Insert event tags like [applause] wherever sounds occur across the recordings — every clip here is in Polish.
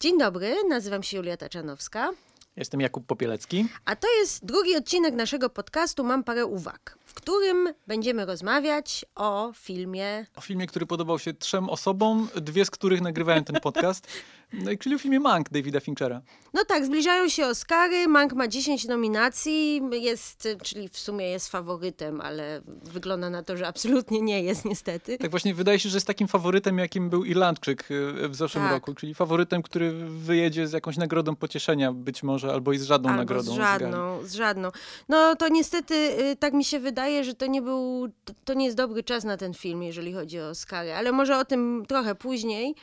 Dzień dobry, nazywam się Julia Taczanowska, Jestem Jakub Popielecki. a to jest drugi odcinek naszego podcastu Mam parę uwag, którym będziemy rozmawiać o filmie. O filmie, który podobał się trzem osobom, dwie z których nagrywają ten podcast, [laughs] no, czyli o filmie Mank Davida Finchera. No tak, zbliżają się Oscary, Mank ma 10 nominacji, jest, czyli w sumie jest faworytem, ale wygląda na to, że absolutnie nie jest niestety. Tak właśnie wydaje się, że jest takim faworytem, jakim był Irlandczyk y, w zeszłym Tak. roku, czyli faworytem, który wyjedzie z jakąś nagrodą pocieszenia być może, albo i z żadną Albo nagrodą. z żadną, z żadną. No to niestety y, tak mi się wydaje, że to nie był, to- to nie jest dobry czas na ten film, jeżeli chodzi o Oscary, ale może o tym trochę później,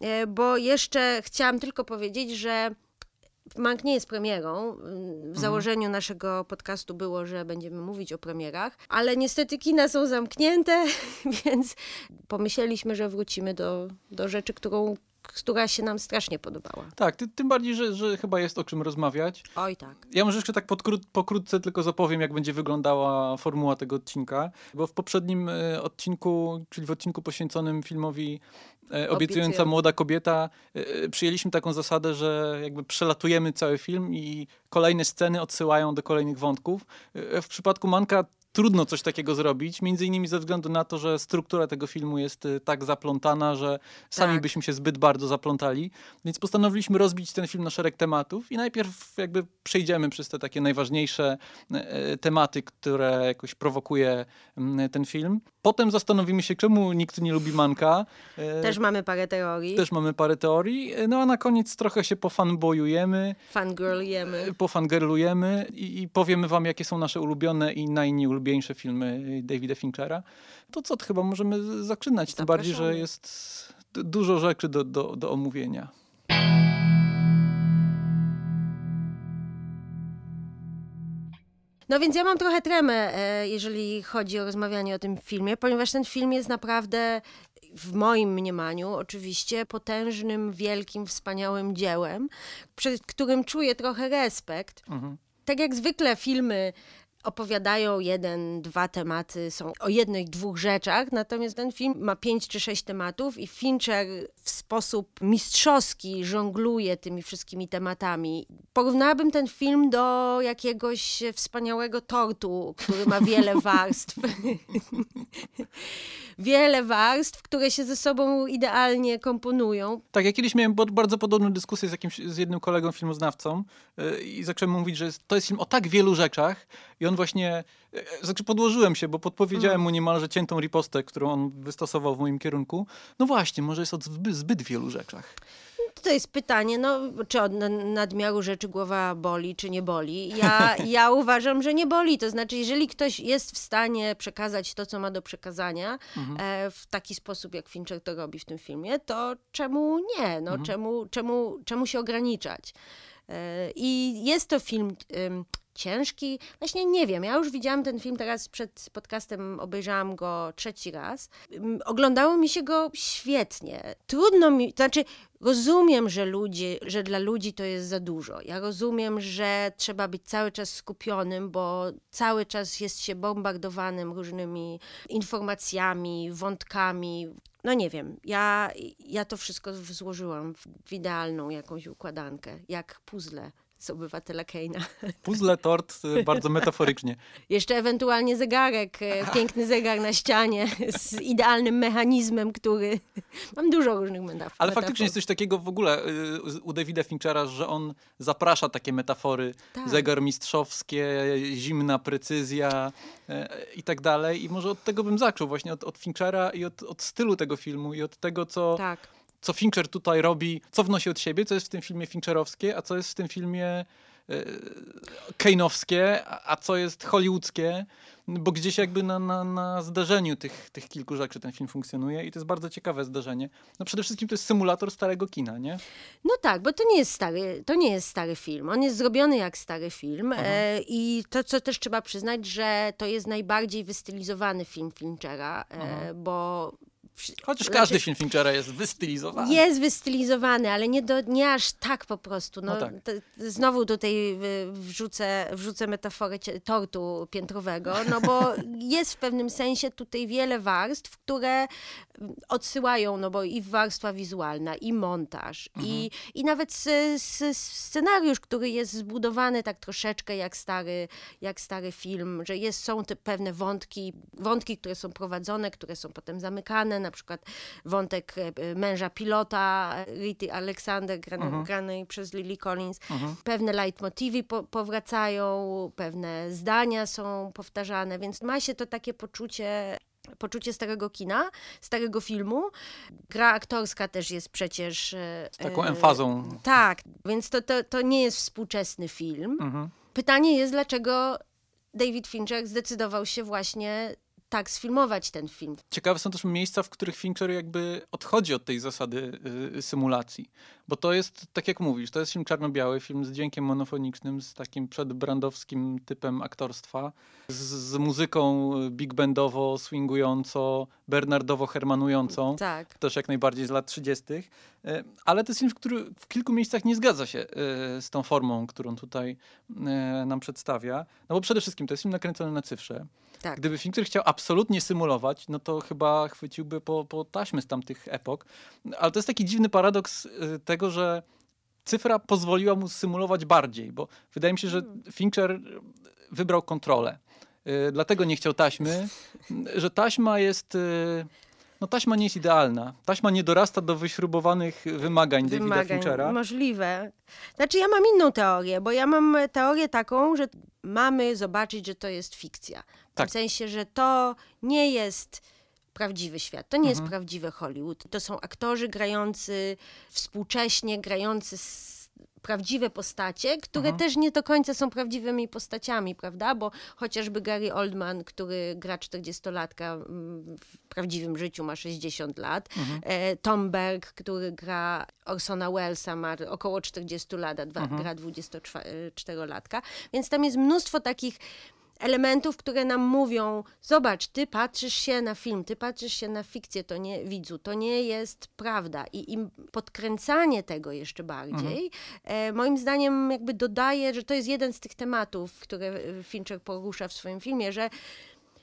e, bo jeszcze chciałam tylko powiedzieć, że Mank nie jest premierą. W założeniu naszego podcastu było, że będziemy mówić o premierach, ale niestety kina są zamknięte, [laughs] więc pomyśleliśmy, że wrócimy do, do rzeczy, którą, która się nam strasznie podobała. Tak, ty, tym bardziej, że, że chyba jest o czym rozmawiać. Oj tak. Ja może jeszcze tak podkró- pokrótce tylko zapowiem, jak będzie wyglądała formuła tego odcinka, bo w poprzednim e, odcinku, czyli w odcinku poświęconym filmowi e, Obiecująca młoda kobieta, e, przyjęliśmy taką zasadę, że jakby przelatujemy cały film i kolejne sceny odsyłają do kolejnych wątków. W przypadku Manka trudno coś takiego zrobić, między innymi ze względu na to, że struktura tego filmu jest e, tak zaplątana, że sami Tak. byśmy się zbyt bardzo zaplątali, więc postanowiliśmy rozbić ten film na szereg tematów i najpierw jakby przejdziemy przez te takie najważniejsze e, tematy, które jakoś prowokuje mm, ten film. Potem zastanowimy się, czemu nikt nie lubi Manka. Też mamy parę teorii. też mamy parę teorii. No a na koniec trochę się pofanboyujemy, Fangirlujemy. pofangirlujemy i, i powiemy wam, jakie są nasze ulubione i najnieulubieńsze filmy Davida Finchera. To co, to chyba możemy zaczynać, tym bardziej, że jest dużo rzeczy do, do, do omówienia. No więc ja mam trochę tremę, e, jeżeli chodzi o rozmawianie o tym filmie, ponieważ ten film jest naprawdę, w moim mniemaniu, oczywiście, potężnym, wielkim, wspaniałym dziełem, przed którym czuję trochę respekt. Mhm. Tak jak zwykle filmy opowiadają jeden, dwa tematy, są o jednych, dwóch rzeczach, natomiast ten film ma pięć czy sześć tematów i Fincher w sposób mistrzowski żongluje tymi wszystkimi tematami. Porównałabym ten film do jakiegoś wspaniałego tortu, który ma wiele [laughs] warstw. Wiele warstw, które się ze sobą idealnie komponują. Tak, ja kiedyś miałem bardzo podobną dyskusję z, jakimś, z jednym kolegą filmoznawcą yy, i zacząłem mówić, że to jest film o tak wielu rzeczach i on właśnie, znaczy podłożyłem się, bo podpowiedziałem mu niemalże ciętą ripostę, którą on wystosował w moim kierunku. No właśnie, może jest o zbyt, wielu rzeczach. To jest pytanie, no, czy od na- nadmiaru rzeczy głowa boli, czy nie boli. Ja, [laughs] ja uważam, że nie boli. To znaczy, jeżeli ktoś jest w stanie przekazać to, co ma do przekazania e, w taki sposób, jak Fincher to robi w tym filmie, to czemu nie? No, czemu, czemu, czemu się ograniczać? E, I jest to film ciężki. Właśnie nie wiem, ja już widziałam ten film teraz przed podcastem, obejrzałam go trzeci raz. Oglądało mi się go świetnie. Trudno mi, to znaczy rozumiem, że ludzie, że dla ludzi to jest za dużo. Ja rozumiem, że trzeba być cały czas skupionym, bo cały czas jest się bombardowanym różnymi informacjami, wątkami. No nie wiem, ja, ja to wszystko złożyłam w idealną jakąś układankę, jak puzzle z obywatela Keina. [laughs] Puzzle, tort, yy, bardzo metaforycznie. [laughs] Jeszcze ewentualnie zegarek, e, piękny zegar na ścianie z idealnym mechanizmem, który... [laughs] Mam dużo różnych metafor. Ale faktycznie jest coś takiego w ogóle y, u Davida Finchera, że on zaprasza takie metafory, Tak. zegar mistrzowskie, zimna precyzja y, i tak dalej. I może od tego bym zaczął, właśnie od, od Finchera i od, od stylu tego filmu i od tego, co, Tak. Co Fincher tutaj robi, co wnosi od siebie, co jest w tym filmie Fincherowskie, a co jest w tym filmie y, Kane'owskie, a, a co jest hollywoodzkie, bo gdzieś jakby na, na, na zderzeniu tych, tych kilku rzeczy ten film funkcjonuje i to jest bardzo ciekawe zderzenie. No przede wszystkim to jest symulator starego kina, nie? No tak, bo to nie jest stary, to nie jest stary film. On jest zrobiony jak stary film e, i to, co też trzeba przyznać, że to jest najbardziej wystylizowany film Finchera, e, bo Chociaż każdy znaczy, film Finchera jest wystylizowany. Jest wystylizowany, ale nie, do, nie aż tak po prostu. No, no tak. to, znowu tutaj wrzucę, wrzucę metaforę tortu piętrowego, no bo [laughs] jest w pewnym sensie tutaj wiele warstw, które odsyłają, no bo i warstwa wizualna, i montaż, mhm. i, i nawet scenariusz, który jest zbudowany tak troszeczkę jak stary, jak stary film, że jest, są te pewne wątki, wątki, które są prowadzone, które są potem zamykane, na przykład wątek e, męża pilota, Rity Alexander, grany, mhm. granej przez Lily Collins. Mhm. Pewne leitmotivy po, powracają, pewne zdania są powtarzane, więc ma się to takie poczucie poczucie starego kina, starego filmu. Gra aktorska też jest przecież... E, Z taką emfazą. Tak, więc to, to, to nie jest współczesny film. Mhm. Pytanie jest, dlaczego David Fincher zdecydował się właśnie tak sfilmować ten film. Ciekawe są też miejsca, w których Fincher jakby odchodzi od tej zasady y, symulacji. Bo to jest, tak jak mówisz, to jest film czarno-biały, film z dźwiękiem monofonicznym, z takim przedbrandowskim typem aktorstwa, z, z muzyką big bandowo, swingująco, bernardowo-hermanującą. Tak. Też jak najbardziej z lat 30. Y, ale to jest film, który w kilku miejscach nie zgadza się y, z tą formą, którą tutaj nam przedstawia. No bo przede wszystkim to jest film nakręcony na cyfrze. Tak. Gdyby Fincher chciał absolutnie symulować, no to chyba chwyciłby po, po taśmy z tamtych epok. Ale to jest taki dziwny paradoks y, tego, że cyfra pozwoliła mu symulować bardziej, bo wydaje mi się, że hmm. Fincher wybrał kontrolę. Y, dlatego nie chciał taśmy, że taśma jest... Y, no taśma nie jest idealna. Taśma nie dorasta do wyśrubowanych wymagań, wymagań Davida Finchera. Możliwe. Znaczy ja mam inną teorię, bo ja mam teorię taką, że mamy zobaczyć, że to jest fikcja. W tak. sensie, że to nie jest prawdziwy świat. To nie mhm. jest prawdziwy Hollywood. To są aktorzy grający współcześnie, grający prawdziwe postacie, które mhm. też nie do końca są prawdziwymi postaciami, prawda? Bo chociażby Gary Oldman, który gra 40-latka mm, w prawdziwym życiu ma 60 lat, mhm. E, Tom Berg, który gra Orsona Wellesa ma około 40 lat, a mhm. gra 24-latka, więc tam jest mnóstwo takich elementów, które nam mówią, zobacz, ty patrzysz się na film, ty patrzysz się na fikcję, to nie widzu, to nie jest prawda. I im podkręcanie tego jeszcze bardziej, mhm. e, moim zdaniem jakby dodaje, że to jest jeden z tych tematów, które Fincher porusza w swoim filmie, że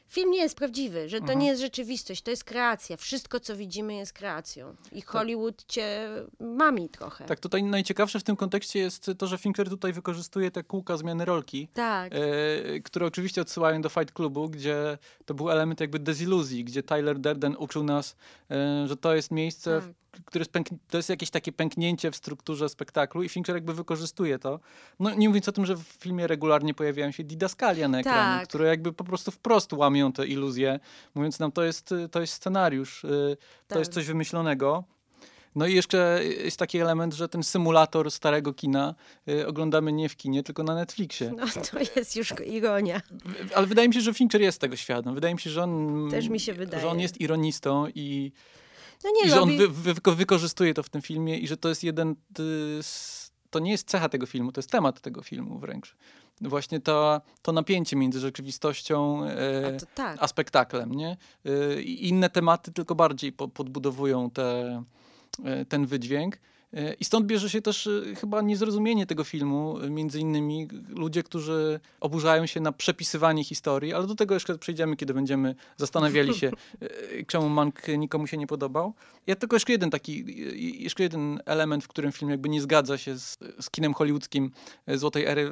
film nie jest prawdziwy, że to mhm. nie jest rzeczywistość, to jest kreacja. Wszystko, co widzimy, jest kreacją. I tak. Hollywood cię mami trochę. Tak, tutaj najciekawsze w tym kontekście jest to, że Fincher tutaj wykorzystuje te kółka zmiany rolki, tak. e, które oczywiście odsyłają do Fight Clubu, gdzie to był element jakby deziluzji, gdzie Tyler Durden uczył nas, e, że to jest miejsce, tak które jest pęk, to jest jakieś takie pęknięcie w strukturze spektaklu i Fincher jakby wykorzystuje to. No nie mówiąc o tym, że w filmie regularnie pojawiają się didaskalia na ekranie, tak. które jakby po prostu wprost łamią te iluzje, mówiąc nam to jest, to jest scenariusz, y, to tak. jest coś wymyślonego. No i jeszcze jest taki element, że ten symulator starego kina y, oglądamy nie w kinie, tylko na Netflixie. No to jest już ironia. Ale wydaje mi się, że Fincher jest tego świadom. Wydaje mi się, że on, Też mi się wydaje. Że on jest ironistą i no nie, I że on wy, wy, wykorzystuje to w tym filmie i że to jest jeden z, to nie jest cecha tego filmu, to jest temat tego filmu wręcz. Właśnie to, to napięcie między rzeczywistością e, a, tak. a, spektaklem. Nie? E, inne tematy tylko bardziej po, podbudowują te, e, ten wydźwięk. E, I stąd bierze się też e, chyba niezrozumienie tego filmu, e, między innymi ludzie, którzy oburzają się na przepisywanie historii, ale do tego jeszcze przejdziemy, kiedy będziemy zastanawiali się, czemu Mank nikomu się nie podobał. Ja tylko jeszcze jeden taki, jeszcze jeden element, w którym film jakby nie zgadza się z, z kinem hollywoodzkim Złotej Ery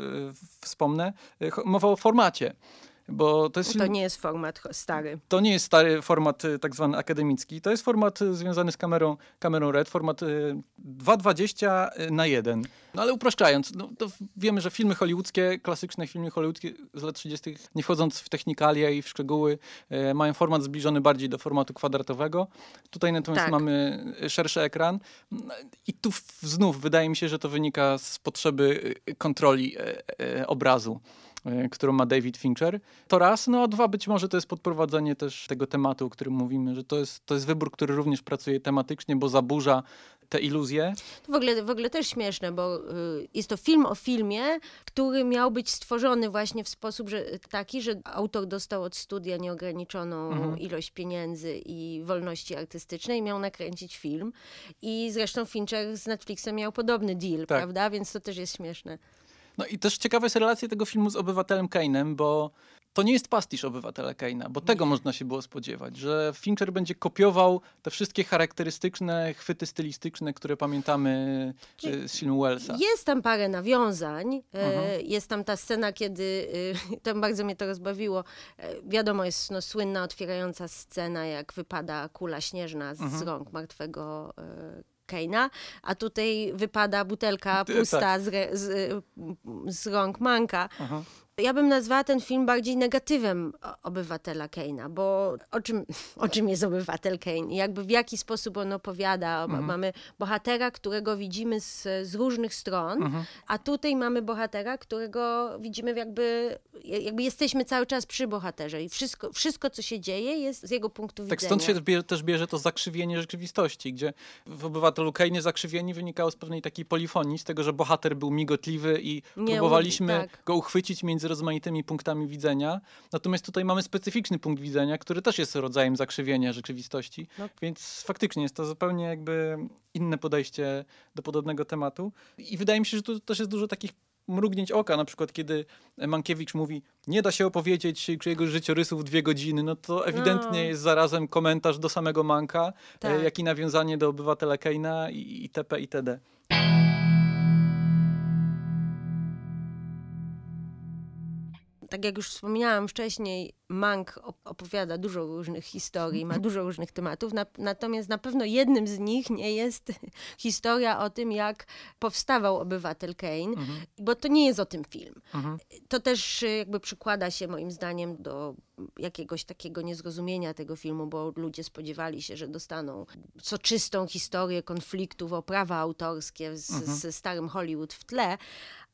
wspomnę. Mowa o formacie. Bo to, jest to nie jest format stary. To nie jest stary format y, tak zwany akademicki. To jest format y, związany z kamerą, kamerą RED, format 2,20 y, na 1. No ale upraszczając, no, to wiemy, że filmy hollywoodzkie, klasyczne filmy hollywoodzkie z lat 30., nie wchodząc w technikalia i w szczegóły, e, mają format zbliżony bardziej do formatu kwadratowego. Tutaj natomiast tak. mamy szerszy ekran. I tu znów wydaje mi się, że to wynika z potrzeby kontroli e, e, obrazu. E, którą ma David Fincher. To raz, no a dwa być może to jest podprowadzenie też tego tematu, o którym mówimy, że to jest, to jest wybór, który również pracuje tematycznie, bo zaburza te iluzje. To w ogóle, w ogóle też śmieszne, bo y, jest to film o filmie, który miał być stworzony właśnie w sposób że, taki, że autor dostał od studia nieograniczoną Mhm. ilość pieniędzy i wolności artystycznej, miał nakręcić film. I zresztą Fincher z Netflixem miał podobny deal, Tak. prawda? Więc to też jest śmieszne. No i też ciekawa jest relacja tego filmu z Obywatelem Kane'em, bo to nie jest pastisz Obywatela Kane'a, bo tego można się było spodziewać, że Fincher będzie kopiował te wszystkie charakterystyczne chwyty stylistyczne, które pamiętamy e, z filmu Wellsa. Jest tam parę nawiązań. E, Mhm. Jest tam ta scena, kiedy, e, tam bardzo mnie to rozbawiło, wiadomo, jest no, słynna otwierająca scena, jak wypada kula śnieżna z, Mhm. rąk martwego Keina, a tutaj wypada butelka pusta tak. z, re, z, z rąk Manka. Aha. Ja bym nazwała ten film bardziej negatywem obywatela Keina, bo o czym, [laughs] o czym jest obywatel Kane? Jakby w jaki sposób on opowiada? Mhm. Mamy bohatera, którego widzimy z, z różnych stron, Mhm. a tutaj mamy bohatera, którego widzimy jakby, jakby jesteśmy cały czas przy bohaterze i wszystko, wszystko co się dzieje jest z jego punktu Tak widzenia. stąd się też bierze to zakrzywienie rzeczywistości, gdzie w Obywatelu Kane'ie zakrzywienie wynikało z pewnej takiej polifonii, z tego, że bohater był migotliwy i Nie, próbowaliśmy tak. go uchwycić między rozmaitymi punktami widzenia. Natomiast tutaj mamy specyficzny punkt widzenia, który też jest rodzajem zakrzywienia rzeczywistości, No. więc faktycznie jest to zupełnie jakby inne podejście do podobnego tematu. I wydaje mi się, że tu też jest dużo takich mrugnięć oka, na przykład kiedy Mankiewicz mówi, nie da się opowiedzieć jego życiorysu w dwie godziny, no to ewidentnie No. jest zarazem komentarz do samego Manka, Tak. jak i nawiązanie do obywatela Keina i itp. itd. tak jak już wspomniałam wcześniej, Mank op- opowiada dużo różnych historii, ma dużo różnych tematów, na, natomiast na pewno jednym z nich nie jest [laughs] historia o tym, jak powstawał Obywatel Kane, bo to nie jest o tym film. Mhm. To też y, jakby przykłada się moim zdaniem do jakiegoś takiego niezrozumienia tego filmu, bo ludzie spodziewali się, że dostaną soczystą historię konfliktów o prawa autorskie z, ze starym Hollywood w tle,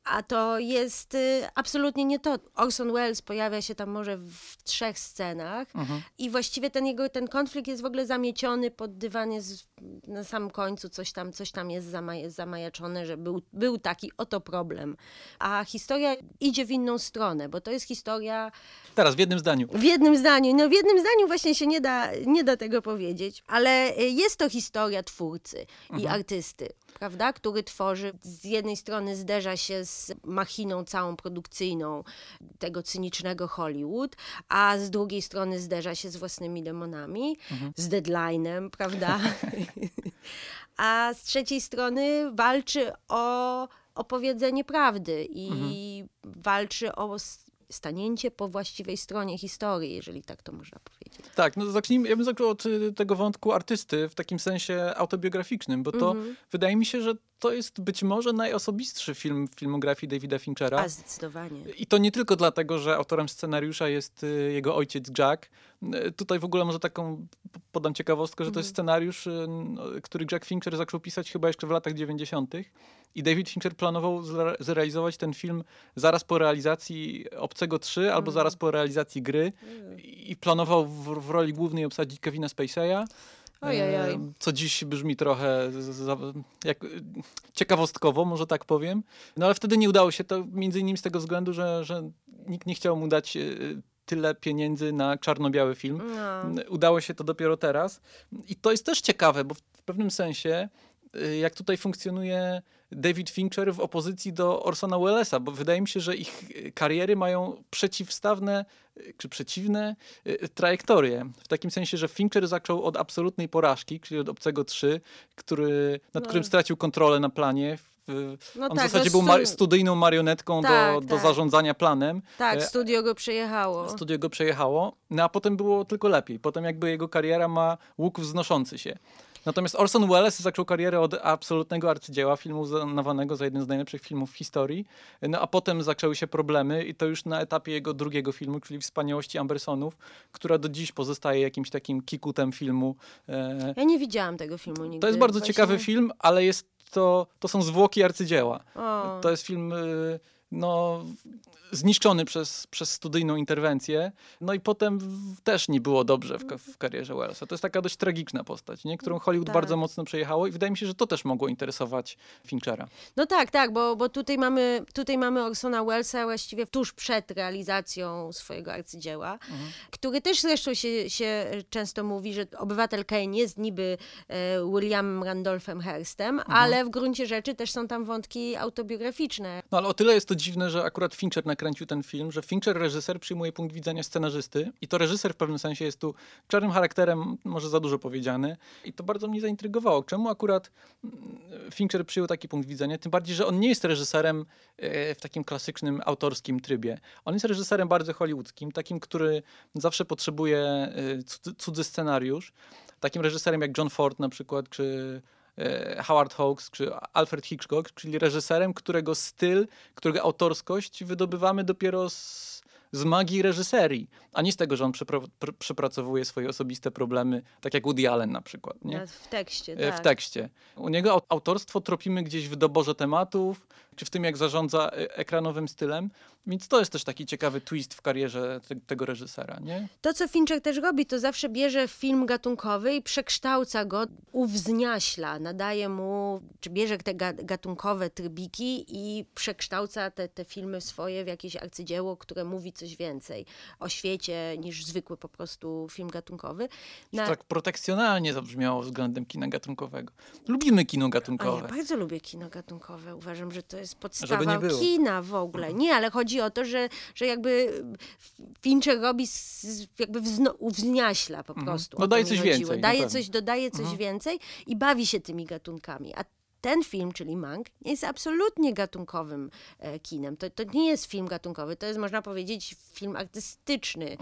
a to jest y, absolutnie nie to. Orson Welles pojawia się tam może w trzech scenach i właściwie ten jego ten konflikt jest w ogóle zamieciony pod dywan, jest na samym końcu coś tam, coś tam jest zama- zamajaczone, że był, był taki oto problem. A historia idzie w inną stronę, bo to jest historia Teraz w jednym zdaniu. w jednym zdaniu, no w jednym zdaniu właśnie się nie da, nie da tego powiedzieć, ale y, jest to historia twórcy i artysty, prawda, który tworzy, z jednej strony zderza się z machiną całą produkcyjną tego cynicznego Hollywood, a z drugiej strony zderza się z własnymi demonami, z deadline'em, prawda, [laughs] a z trzeciej strony walczy o opowiedzenie prawdy i walczy o stanięcie po właściwej stronie historii, jeżeli tak to można powiedzieć. Tak, no zacznijmy, ja bym zaczął od y, tego wątku artysty w takim sensie autobiograficznym, bo to Mhm. wydaje mi się, że to jest być może najosobistszy film w filmografii Davida Finchera. A zdecydowanie. I to nie tylko dlatego, że autorem scenariusza jest y, jego ojciec Jack. Y, Tutaj w ogóle może taką podam ciekawostkę, że to jest scenariusz, y, no, który Jack Fincher zaczął pisać chyba jeszcze w latach 90. I David Fincher planował zre- zrealizować ten film zaraz po realizacji Obcego 3 albo zaraz po realizacji gry. I planował w, w roli głównej obsadzić Kevina Spacey'a. Ojej, oj. E, Co dziś brzmi trochę za, jak, ciekawostkowo, może tak powiem. No ale wtedy nie udało się to między innymi z tego względu, że, że nikt nie chciał mu dać e, tyle pieniędzy na czarno-biały film. No. Udało się to dopiero teraz. I to jest też ciekawe, bo w pewnym sensie y, jak tutaj funkcjonuje David Fincher w opozycji do Orsona Wellesa, bo wydaje mi się, że ich kariery mają przeciwstawne czy przeciwne y, trajektorie. W takim sensie, że Fincher zaczął od absolutnej porażki, czyli od Obcego 3, który, nad No. którym stracił kontrolę na planie. No On tak, w zasadzie no był mar- studyjną marionetką Tak, do, do tak. zarządzania planem. Tak, E, studio go przejechało. Studio go przejechało, no a potem było tylko lepiej. Potem jakby jego kariera ma łuk wznoszący się. Natomiast Orson Welles zaczął karierę od absolutnego arcydzieła, filmu uznawanego za jeden z najlepszych filmów w historii. No a potem zaczęły się problemy i to już na etapie jego drugiego filmu, czyli Wspaniałości Ambersonów, która do dziś pozostaje jakimś takim kikutem filmu. E, Ja nie widziałam tego filmu nigdy. To jest bardzo Właśnie- ciekawy film, ale jest to, to są zwłoki arcydzieła. O. To jest film y, no, zniszczony przez, przez studyjną interwencję. No i potem też nie było dobrze w, w karierze Wellsa. To jest taka dość tragiczna postać, nie? którą Hollywood Tak. bardzo mocno przejechało i wydaje mi się, że to też mogło interesować Finchera. No tak, tak, bo, bo tutaj, mamy, tutaj mamy Orsona Wellesa właściwie tuż przed realizacją swojego arcydzieła, który też zresztą się, się często mówi, że Obywatel Kane jest niby e, Williamem Randolphem Herstem, ale w gruncie rzeczy też są tam wątki autobiograficzne. No ale o tyle jest to dziwne, że akurat Fincher nakręcił ten film, że Fincher, reżyser, przyjmuje punkt widzenia scenarzysty i to reżyser w pewnym sensie jest tu czarnym charakterem, może za dużo powiedziany i to bardzo mnie zaintrygowało. Czemu akurat mm, Fincher przyjął taki punkt widzenia? Tym bardziej, że on nie jest reżyserem e, w takim klasycznym autorskim trybie. On jest reżyserem bardzo hollywoodzkim, takim, który zawsze potrzebuje e, cudzy, scenariusz. Takim reżyserem jak John Ford na przykład, czy Howard Hawks czy Alfred Hitchcock, czyli reżyserem, którego styl, którego autorskość wydobywamy dopiero z, z magii reżyserii, a nie z tego, że on przepra- pr- przepracowuje swoje osobiste problemy, tak jak Woody Allen na przykład. Nie? W tekście, E, tak. W tekście. U niego au- autorstwo tropimy gdzieś w doborze tematów, czy w tym, jak zarządza e, ekranowym stylem. Więc to jest też taki ciekawy twist w karierze te, tego reżysera, nie? To, co Fincher też robi, to zawsze bierze film gatunkowy i przekształca go, uwzniaśla, nadaje mu, czy bierze te ga- gatunkowe trybiki i przekształca te, te filmy swoje w jakieś arcydzieło, które mówi coś więcej o świecie niż zwykły po prostu film gatunkowy. Na- Tak protekcjonalnie zabrzmiało względem kina gatunkowego. Lubimy kino A ja gatunkowe. bardzo lubię kino gatunkowe. Uważam, że to jest podstawa kina w ogóle. Nie, ale chodzi o to, że, że jakby Fincher robi, z, jakby wzno, uwzniaśla po prostu. No daje coś chodziło. więcej, Daje coś, dodaje coś więcej i bawi się tymi gatunkami. A ten film, czyli Mank, jest absolutnie gatunkowym e, kinem. To, to nie jest film gatunkowy, to jest, można powiedzieć, film artystyczny.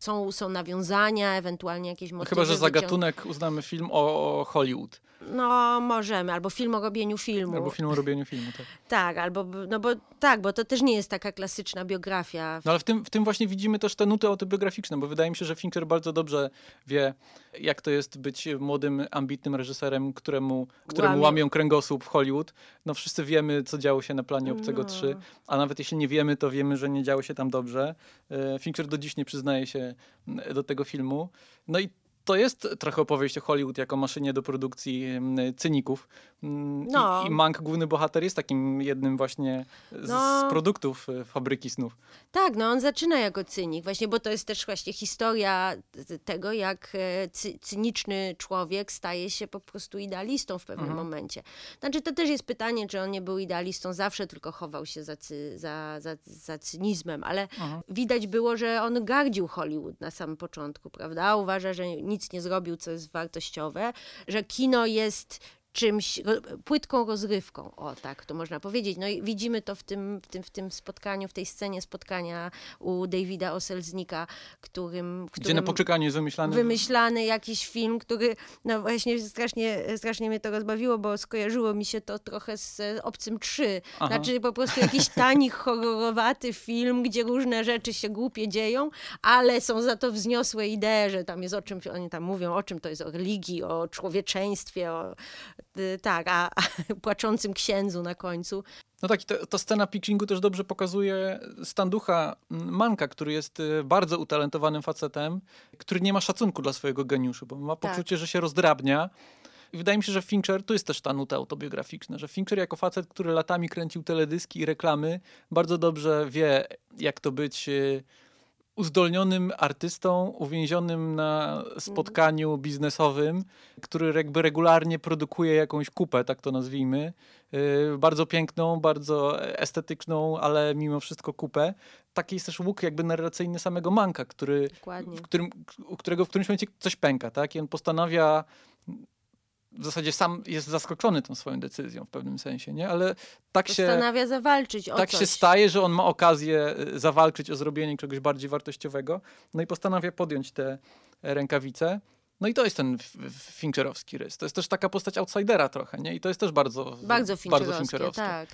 Są, są nawiązania, ewentualnie jakieś motywy. Chyba, że za gatunek uznamy film o, Hollywood. No, możemy. Albo film o robieniu filmu. Albo film o robieniu filmu. Tak. Tak, albo, no bo tak, bo to też nie jest taka klasyczna biografia. No ale w tym, w tym właśnie widzimy też te nuty autobiograficzne, bo wydaje mi się, że Fincher bardzo dobrze wie, jak to jest być młodym, ambitnym reżyserem, któremu, któremu łamią kręgosłup w Hollywood. No wszyscy wiemy, co działo się na planie Obcego No. 3, a nawet jeśli nie wiemy, to wiemy, że nie działo się tam dobrze. E, Fincher do dziś nie przyznaje się mm, do tego filmu. No i to jest trochę opowieść o Hollywood jako maszynie do produkcji cyników. Mm, No. I, I Mank, główny bohater, jest takim jednym właśnie z, No. z produktów e, fabryki snów. Tak, no on zaczyna jako cynik, właśnie, bo to jest też właśnie historia tego, jak e, cy, cyniczny człowiek staje się po prostu idealistą w pewnym momencie. Znaczy, to też jest pytanie, czy on nie był idealistą zawsze, tylko chował się za, cy, za, za, za cynizmem, ale widać było, że on gardził Hollywood na samym początku, prawda? Uważa, że nic nie zrobił, co jest wartościowe, że kino jest czymś, płytką rozrywką, o tak to można powiedzieć. No i widzimy to w tym, w tym, w tym spotkaniu, w tej scenie spotkania u Davida Oselznika, którym, Gdzie którym na poczekaniu jest wymyślany. wymyślany jakiś film, który no właśnie strasznie, strasznie mnie to rozbawiło, bo skojarzyło mi się to trochę z Obcym 3. Aha. Znaczy po prostu jakiś tani, horrorowaty film, gdzie różne rzeczy się głupie dzieją, ale są za to wzniosłe idee, że tam jest o czym, oni tam mówią o czym to jest, o religii, o człowieczeństwie, o, tak, a, a [laughs] płaczącym księdzu na końcu. No tak, i ta, ta scena pitchingu też dobrze pokazuje stan ducha mm, Manka, który jest y, bardzo utalentowanym facetem, który nie ma szacunku dla swojego geniuszu, bo ma Tak. poczucie, że się rozdrabnia. I wydaje mi się, że Fincher, tu jest też ta nuta autobiograficzna, że Fincher jako facet, który latami kręcił teledyski i reklamy, bardzo dobrze wie, jak to być y, uzdolnionym artystą, uwięzionym na spotkaniu biznesowym, który jakby regularnie produkuje jakąś kupę, tak to nazwijmy. Yy, bardzo piękną, bardzo estetyczną, ale mimo wszystko kupę. Taki jest też łuk jakby narracyjny samego Manka, który, Dokładnie. w którym, u którego w którymś momencie coś pęka, tak? I on postanawia w zasadzie sam jest zaskoczony tą swoją decyzją w pewnym sensie, nie? Ale tak się Postanawia zawalczyć o tak coś. się staje, że on ma okazję y, zawalczyć o zrobienie czegoś bardziej wartościowego, no i postanawia podjąć te rękawice. No i to jest ten Fincherowski rys. To jest też taka postać outsidera trochę, nie? I to jest też bardzo Bardzo fincherowskie, fincherowskie. tak.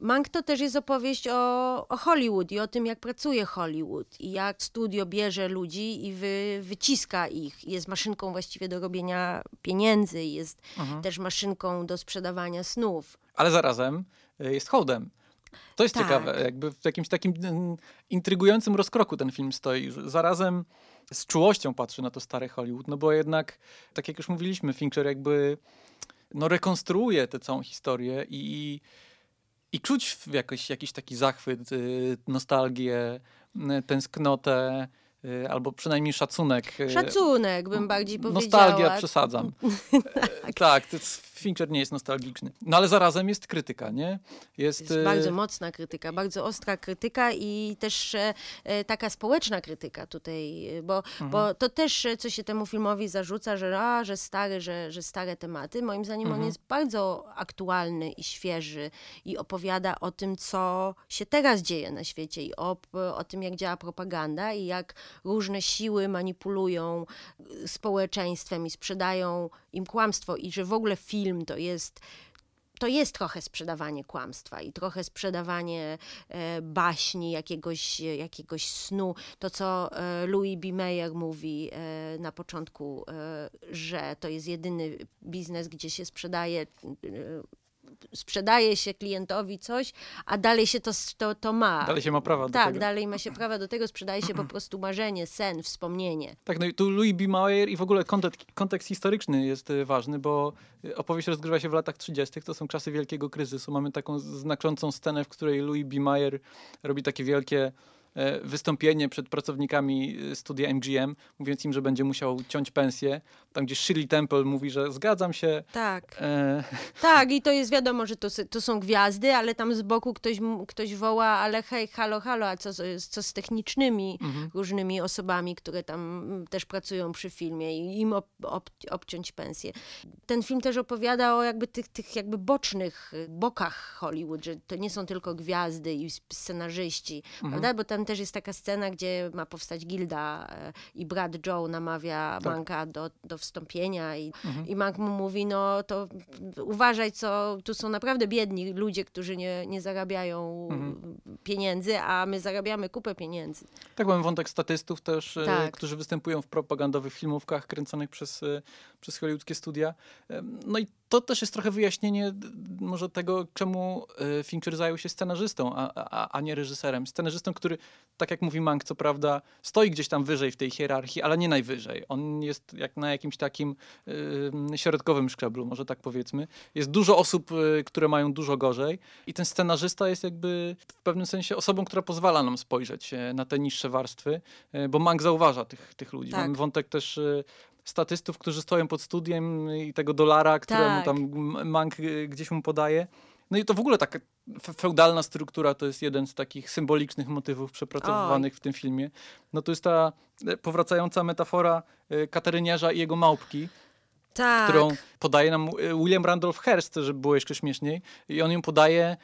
Mank to też jest opowieść o, o Hollywood i o tym, jak pracuje Hollywood i jak studio bierze ludzi i wy, wyciska ich. Jest maszynką właściwie do robienia pieniędzy, jest Mhm. też maszynką do sprzedawania snów. Ale zarazem y, jest hołdem. To jest Tak. ciekawe, jakby w jakimś takim intrygującym rozkroku ten film stoi. Zarazem z czułością patrzy na to stare Hollywood, no bo jednak, tak jak już mówiliśmy, Fincher jakby no, rekonstruuje tę całą historię i, i czuć jakoś, jakiś taki zachwyt, y, nostalgię, y, tęsknotę, albo przynajmniej szacunek. y, Szacunek, bym bardziej powiedziała. Nostalgia, przesadzam. [laughs] tak, tak jest, Fincher nie jest nostalgiczny. No ale zarazem jest krytyka, nie? Jest, Jest y, bardzo mocna krytyka, bardzo ostra krytyka i też e, e, taka społeczna krytyka tutaj, e, bo, Mhm. bo to też, e, co się temu filmowi zarzuca, że, a, że stary, że, że stare tematy. Moim zdaniem Mhm. on jest bardzo aktualny i świeży i opowiada o tym, co się teraz dzieje na świecie i o, o tym, jak działa propaganda i jak różne siły manipulują y, społeczeństwem i sprzedają im kłamstwo i że w ogóle film to jest to jest trochę sprzedawanie kłamstwa i trochę sprzedawanie e, baśni, jakiegoś, jakiegoś snu. To, co e, Louis B. Mayer mówi e, na początku, że to jest jedyny biznes, gdzie się sprzedaje. Sprzedaje się klientowi coś, a dalej się to, to, to ma. Dalej się ma prawa do tak, tego. dalej ma się prawa do tego, sprzedaje się po [clears throat] prostu marzenie, sen, wspomnienie. Tak, no i tu Louis B. Mayer i w ogóle kontekst, kontekst historyczny jest y, ważny, bo y, opowieść rozgrywa się w latach 30. To są czasy wielkiego kryzysu. Mamy taką znaczącą scenę, w której Louis B. Mayer robi takie wielkie e, wystąpienie przed pracownikami y, studia MGM, mówiąc im, że będzie musiał ciąć pensję. Tam, gdzie Shirley Temple mówi, że zgadzam się. Tak. E, [laughs] Tak, i to jest wiadomo, że to, to są gwiazdy, ale tam z boku ktoś, ktoś woła, ale hej, halo, halo, a co, z- co z technicznymi mhm. różnymi osobami, które tam też pracują przy filmie i im ob, ob, obciąć pensję. Ten film też opowiada o jakby tych, tych jakby bocznych y, bokach Hollywood, że to nie są tylko gwiazdy i scenarzyści, prawda? Bo tam też jest taka scena, gdzie ma powstać gilda e, i brat Joe namawia Tak. Manka do, do wstąpienia i, Mhm. i Mank mu mówi, no to uważaj, co tu są naprawdę biedni ludzie, którzy nie, nie zarabiają Mhm. pieniędzy, a my zarabiamy kupę pieniędzy. Tak, mamy wątek statystów też, e, Tak. którzy występują w propagandowych filmówkach kręconych przez, e, przez hollywoodzkie studia. No i to też jest trochę wyjaśnienie może tego, czemu e, Fincher zajął się scenarzystą, a, a, a nie reżyserem. Scenarzystą, który, tak jak mówi Mank, co prawda, stoi gdzieś tam wyżej w tej hierarchii, ale nie najwyżej. On jest jak na jakimś takim em, środkowym szczeblu, może tak powiedzmy. Jest dużo osób, e, które mają dużo gorzej i ten scenarzysta jest jakby w pewnym sensie osobą, która pozwala nam spojrzeć e, na te niższe warstwy, e, bo Mank zauważa tych, tych ludzi. Tak. Mamy wątek też statystów, którzy stoją pod studiem i tego dolara, któremu Tak. tam Mank e, gdzieś mu podaje. No i to w ogóle taka fe- feudalna struktura to jest jeden z takich symbolicznych motywów przepracowywanych w tym filmie. No to jest ta e, powracająca metafora e, kateryniarza i jego małpki, Tak. którą podaje nam e, William Randolph Hearst, żeby było jeszcze śmieszniej. I on ją podaje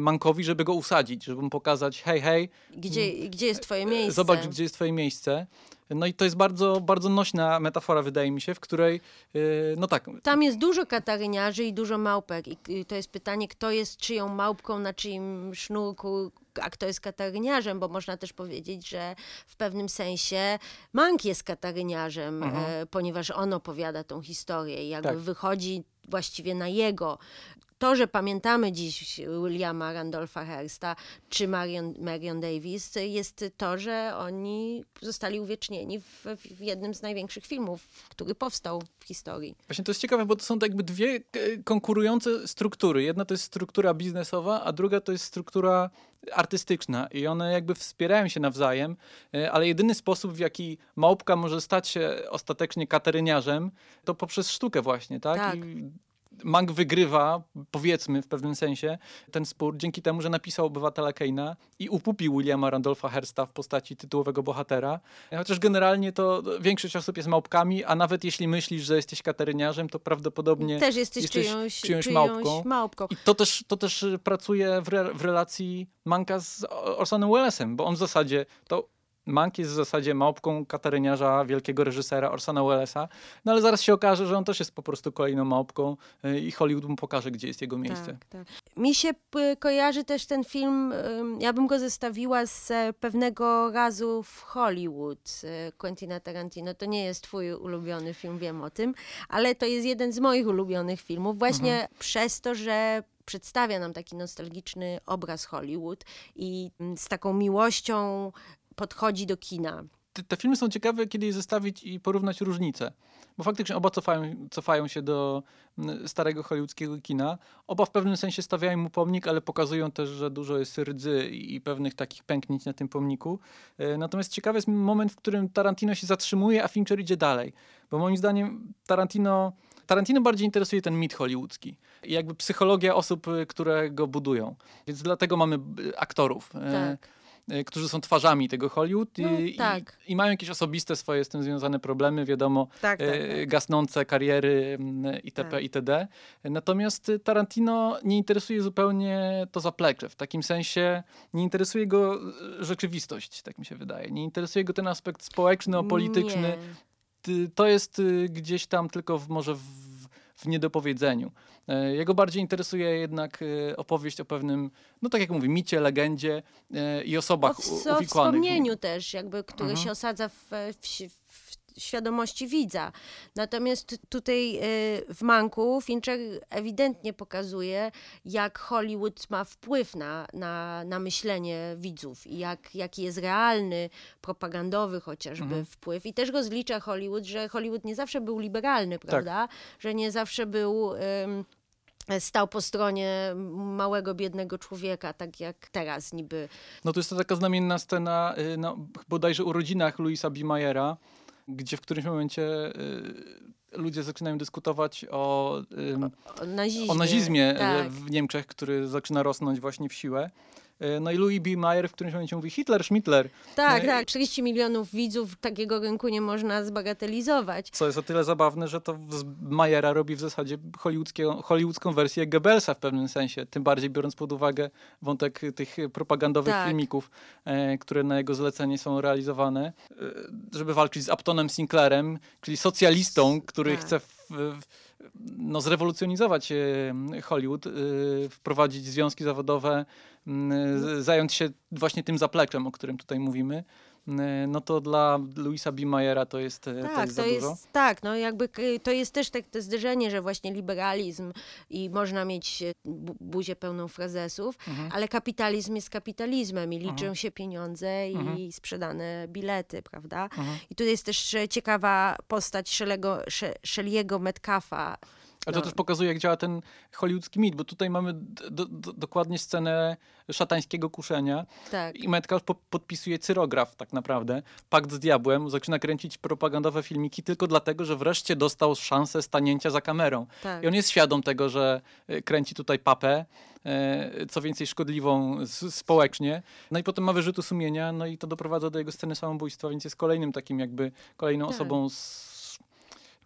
Mankowi, żeby go usadzić, żeby mu pokazać, hej, hej, Gdzie, gdzie jest twoje miejsce? zobacz, gdzie jest twoje miejsce. No i to jest bardzo, bardzo nośna metafora, wydaje mi się, w której, e, no tak, Tam jest dużo kataryniarzy i dużo małpek. I to jest pytanie, kto jest czyją małpką na czyim sznurku, a kto jest kataryniarzem, bo można też powiedzieć, że w pewnym sensie Mank jest kataryniarzem, e, ponieważ on opowiada tą historię i jakby Tak. wychodzi właściwie na jego. To, że pamiętamy dziś Williama Randolpha Hearsta czy Marion, Marion Davis, jest to, że oni zostali uwiecznieni w, w jednym z największych filmów, który powstał w historii. Właśnie to jest ciekawe, bo to są jakby dwie e, konkurujące struktury. Jedna to jest struktura biznesowa, a druga to jest struktura artystyczna i one jakby wspierają się nawzajem, e, ale jedyny sposób, w jaki małpka może stać się ostatecznie kateryniarzem, to poprzez sztukę właśnie, tak? Tak. I Mank wygrywa, powiedzmy w pewnym sensie, ten spór dzięki temu, że napisał Obywatela Keina i upupił Williama Randolpha Hearsta w postaci tytułowego bohatera. Chociaż generalnie to większość osób jest małpkami, a nawet jeśli myślisz, że jesteś kateryniarzem, to prawdopodobnie Też jesteś, jesteś czyjąś, czyjąś czyjąś małpką. małpką. i to też, to też y, pracuje w, re, w relacji Manka z Orsonem Wellesem, bo on w zasadzie to Mank jest w zasadzie małpką kataryniarza, wielkiego reżysera Orsona Wellesa, no ale zaraz się okaże, że on też jest po prostu kolejną małpką y, i Hollywood mu pokaże, gdzie jest jego miejsce. Tak, tak. Mi się p- kojarzy też ten film, ja bym go zestawiła z e, pewnego razu w Hollywood e, Quentina Tarantino. To nie jest twój ulubiony film, wiem o tym, ale to jest jeden z moich ulubionych filmów właśnie przez to, że przedstawia nam taki nostalgiczny obraz Hollywood i mm, z taką miłością podchodzi do kina. te, te filmy są ciekawe, kiedy je zestawić i porównać różnice. Bo faktycznie oba cofają, cofają się do starego hollywoodzkiego kina. Oba w pewnym sensie stawiają mu pomnik, ale pokazują też, że dużo jest rdzy i pewnych takich pęknięć na tym pomniku. E, Natomiast ciekawy jest moment, w którym Tarantino się zatrzymuje, a Fincher idzie dalej. Bo moim zdaniem Tarantino, Tarantino bardziej interesuje ten mit hollywoodzki. I jakby psychologia osób, które go budują. Więc dlatego mamy y, aktorów. e, Tak. E, którzy są twarzami tego Hollywood i, No, i- tak. i, mają jakieś osobiste swoje z tym związane problemy, wiadomo, Tak, tak, e, tak. gasnące kariery mm, itp. Tak. itd. Natomiast y, Tarantino nie interesuje zupełnie to zaplecze. W takim sensie nie interesuje go y, rzeczywistość, tak mi się wydaje. Nie interesuje go ten aspekt społeczno-polityczny. Nie. Ty- To jest y, gdzieś tam tylko w, może w, w niedopowiedzeniu. E, Jego bardziej interesuje jednak e, opowieść o pewnym, no tak jak mówię, micie, legendzie e, i O, osobach w, u- o uwikłanych. wspomnieniu też, jakby, które Mhm. się osadza w, w, w świadomości widza. Natomiast tutaj y, w Manku Fincher ewidentnie pokazuje, jak Hollywood ma wpływ na, na, na myślenie widzów i jak, jaki jest realny, propagandowy chociażby Mhm. wpływ. I też rozlicza Hollywood, że Hollywood nie zawsze był liberalny, Tak. prawda? Że nie zawsze był... ym, stał po stronie małego, biednego człowieka, tak jak teraz niby No to jest to taka znamienna scena y, na bodajże urodzinach Louisa B. Mayera, gdzie w którymś momencie y, ludzie zaczynają dyskutować o, o nazizmie. o nazizmie y, Tak. w Niemczech, który zaczyna rosnąć właśnie w siłę. Y, No i Louis B. Mayer w którymś momencie mówi Hitler, Schmittler, Tak, No tak. 40 milionów widzów takiego rynku nie można zbagatelizować. co jest o tyle zabawne, że to z Mayera robi w zasadzie hollywoodzką wersję Goebbelsa w pewnym sensie, tym bardziej biorąc pod uwagę wątek tych propagandowych Tak. filmików, e, które na jego zlecenie są realizowane, e, żeby walczyć z Uptonem Sinclairem, czyli socjalistą, który Tak. chce w, w, no, zrewolucjonizować e, Hollywood, e, wprowadzić związki zawodowe, zająć się właśnie tym zapleczem, o którym tutaj mówimy. E, No to dla Louisa B. Mayera to jest, e, to Tak, jest za to dużo. jest, tak, no jakby k- to jest też tak to zderzenie, że właśnie liberalizm i można mieć e, bu- buzię pełną frazesów, Mhm. ale kapitalizm jest kapitalizmem i liczą Mhm. się pieniądze i Mhm. sprzedane bilety, prawda? Mhm. I tu jest też e, ciekawa postać Shelley'ego Metcalfa. Ale to No. też pokazuje, jak działa ten hollywoodzki mit, bo tutaj mamy do, do, dokładnie scenę szatańskiego kuszenia Tak. i Metcalf po, podpisuje cyrograf tak naprawdę, pakt z diabłem, zaczyna kręcić propagandowe filmiki tylko dlatego, że wreszcie dostał szansę stanięcia za kamerą. Tak. I on jest świadom tego, że e, kręci tutaj papę, e, co więcej szkodliwą społecznie. No i potem ma wyrzuty sumienia, no i to doprowadza do jego sceny samobójstwa, więc jest kolejnym takim jakby, kolejną Tak. osobą z,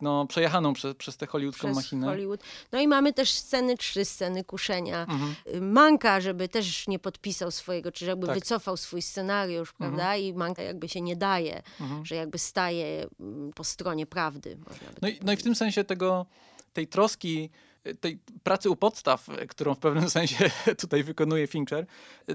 no, przejechaną przez, przez tę hollywoodzką Przez machinę. Hollywood. No i mamy też sceny, trzy sceny kuszenia. Mhm. Y, Manka, żeby też nie podpisał swojego, czy jakby Tak. wycofał swój scenariusz, prawda? I Manka jakby się nie daje, Mhm. że jakby staje mm, po stronie prawdy. No, tak i, no i w tym sensie tego, tej troski, tej pracy u podstaw, którą w pewnym [laughs] sensie tutaj wykonuje Fincher,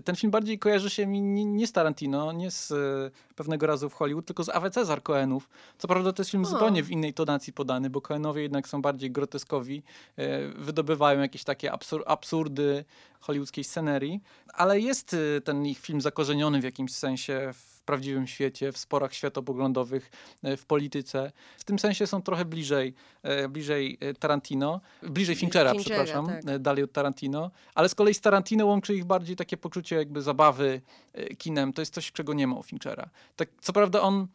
ten film bardziej kojarzy się mi nie, z Tarantino, nie z y, pewnego razu w Hollywood, tylko z Awe Cezar Coenów. Co prawda to jest film O. zupełnie w innej tonacji podany, bo Coenowie jednak są bardziej groteskowi, y, wydobywają jakieś takie absur absurdy hollywoodzkiej scenerii, ale jest y, ten ich film zakorzeniony w jakimś sensie w prawdziwym świecie, w sporach światopoglądowych, e, w polityce. W tym sensie są trochę bliżej, e, bliżej Tarantino, bliżej Finchera, Finchera, przepraszam, tak. dalej od Tarantino, ale z kolei z Tarantino łączy ich bardziej takie poczucie jakby zabawy kinem. To jest coś, czego nie ma u Finchera. Tak, co prawda on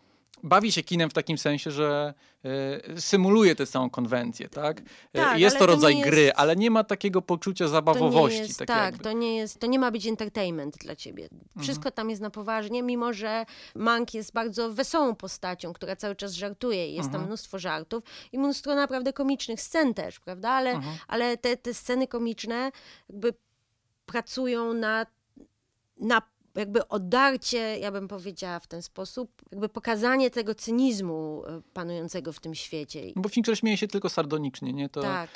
bawi się kinem w takim sensie, że e, symuluje tę całą konwencję, tak? E, Tak, jest to to rodzaj nie jest- gry, ale nie ma takiego poczucia To zabawowości. jest, tak, tak, to nie jest, to nie ma być entertainment dla ciebie. Mhm. Wszystko tam jest na poważnie, mimo że Mank jest bardzo wesołą postacią, która cały czas żartuje. Jest Mhm. tam mnóstwo żartów i mnóstwo naprawdę komicznych scen też, prawda? Ale, Mhm. ale te, te sceny komiczne jakby pracują na, na jakby odarcie, ja bym powiedziała w ten sposób, jakby pokazanie tego cynizmu e, panującego w tym świecie. Bo Fincher śmieje się tylko sardonicznie, nie? To, tak.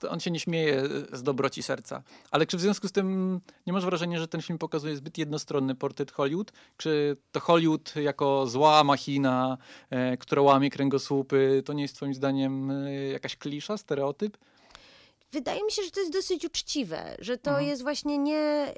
to on się nie śmieje z dobroci serca. Ale czy w związku z tym nie masz wrażenia, że ten film pokazuje zbyt jednostronny portret Hollywood? Czy to Hollywood jako zła machina, e, która łamie kręgosłupy, to nie jest twoim zdaniem e, jakaś klisza, stereotyp? Wydaje mi się, że to jest dosyć uczciwe, że to mhm. jest właśnie nie,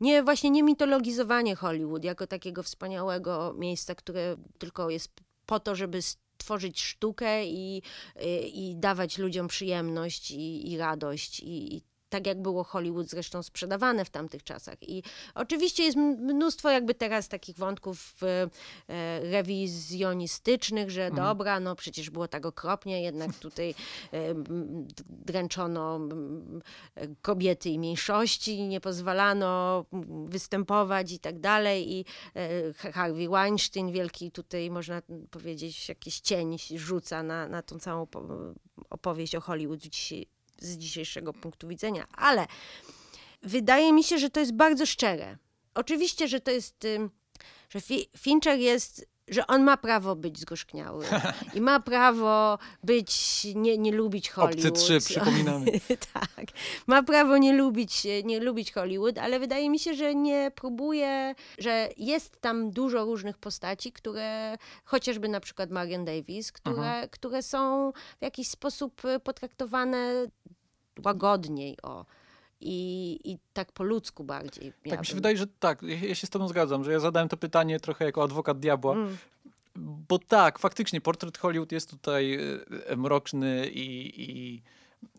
nie, właśnie nie mitologizowanie Hollywood jako takiego wspaniałego miejsca, które tylko jest po to, żeby tworzyć sztukę i, i, i dawać ludziom przyjemność i, i radość i, i tak jak było Hollywood zresztą sprzedawane w tamtych czasach. I oczywiście jest mnóstwo jakby teraz takich wątków e, rewizjonistycznych, że mhm. dobra, no przecież było tak okropnie, jednak tutaj e, dręczono kobiety i mniejszości, nie pozwalano występować i tak dalej. I e, Harvey Weinstein, wielki tutaj można powiedzieć jakiś cień rzuca na, na tą całą opowieść o Hollywood dzisiaj z dzisiejszego punktu widzenia, ale wydaje mi się, że to jest bardzo szczere. Oczywiście, że to jest, że Fincher jest że on ma prawo być zgorzkniały i ma prawo być, nie, nie lubić Hollywood. Obcy trzy, przypominamy. [laughs] tak, ma prawo nie lubić, nie lubić Hollywood, ale wydaje mi się, że nie próbuje, że jest tam dużo różnych postaci, które, chociażby na przykład Marion Davis, które, które są w jakiś sposób potraktowane łagodniej, o. I, i tak po ludzku bardziej. Tak mi się wydaje, że tak, ja się z tobą zgadzam, że ja zadałem to pytanie trochę jako adwokat diabła. Mm. Bo tak, faktycznie portret Hollywood jest tutaj e, mroczny i, i,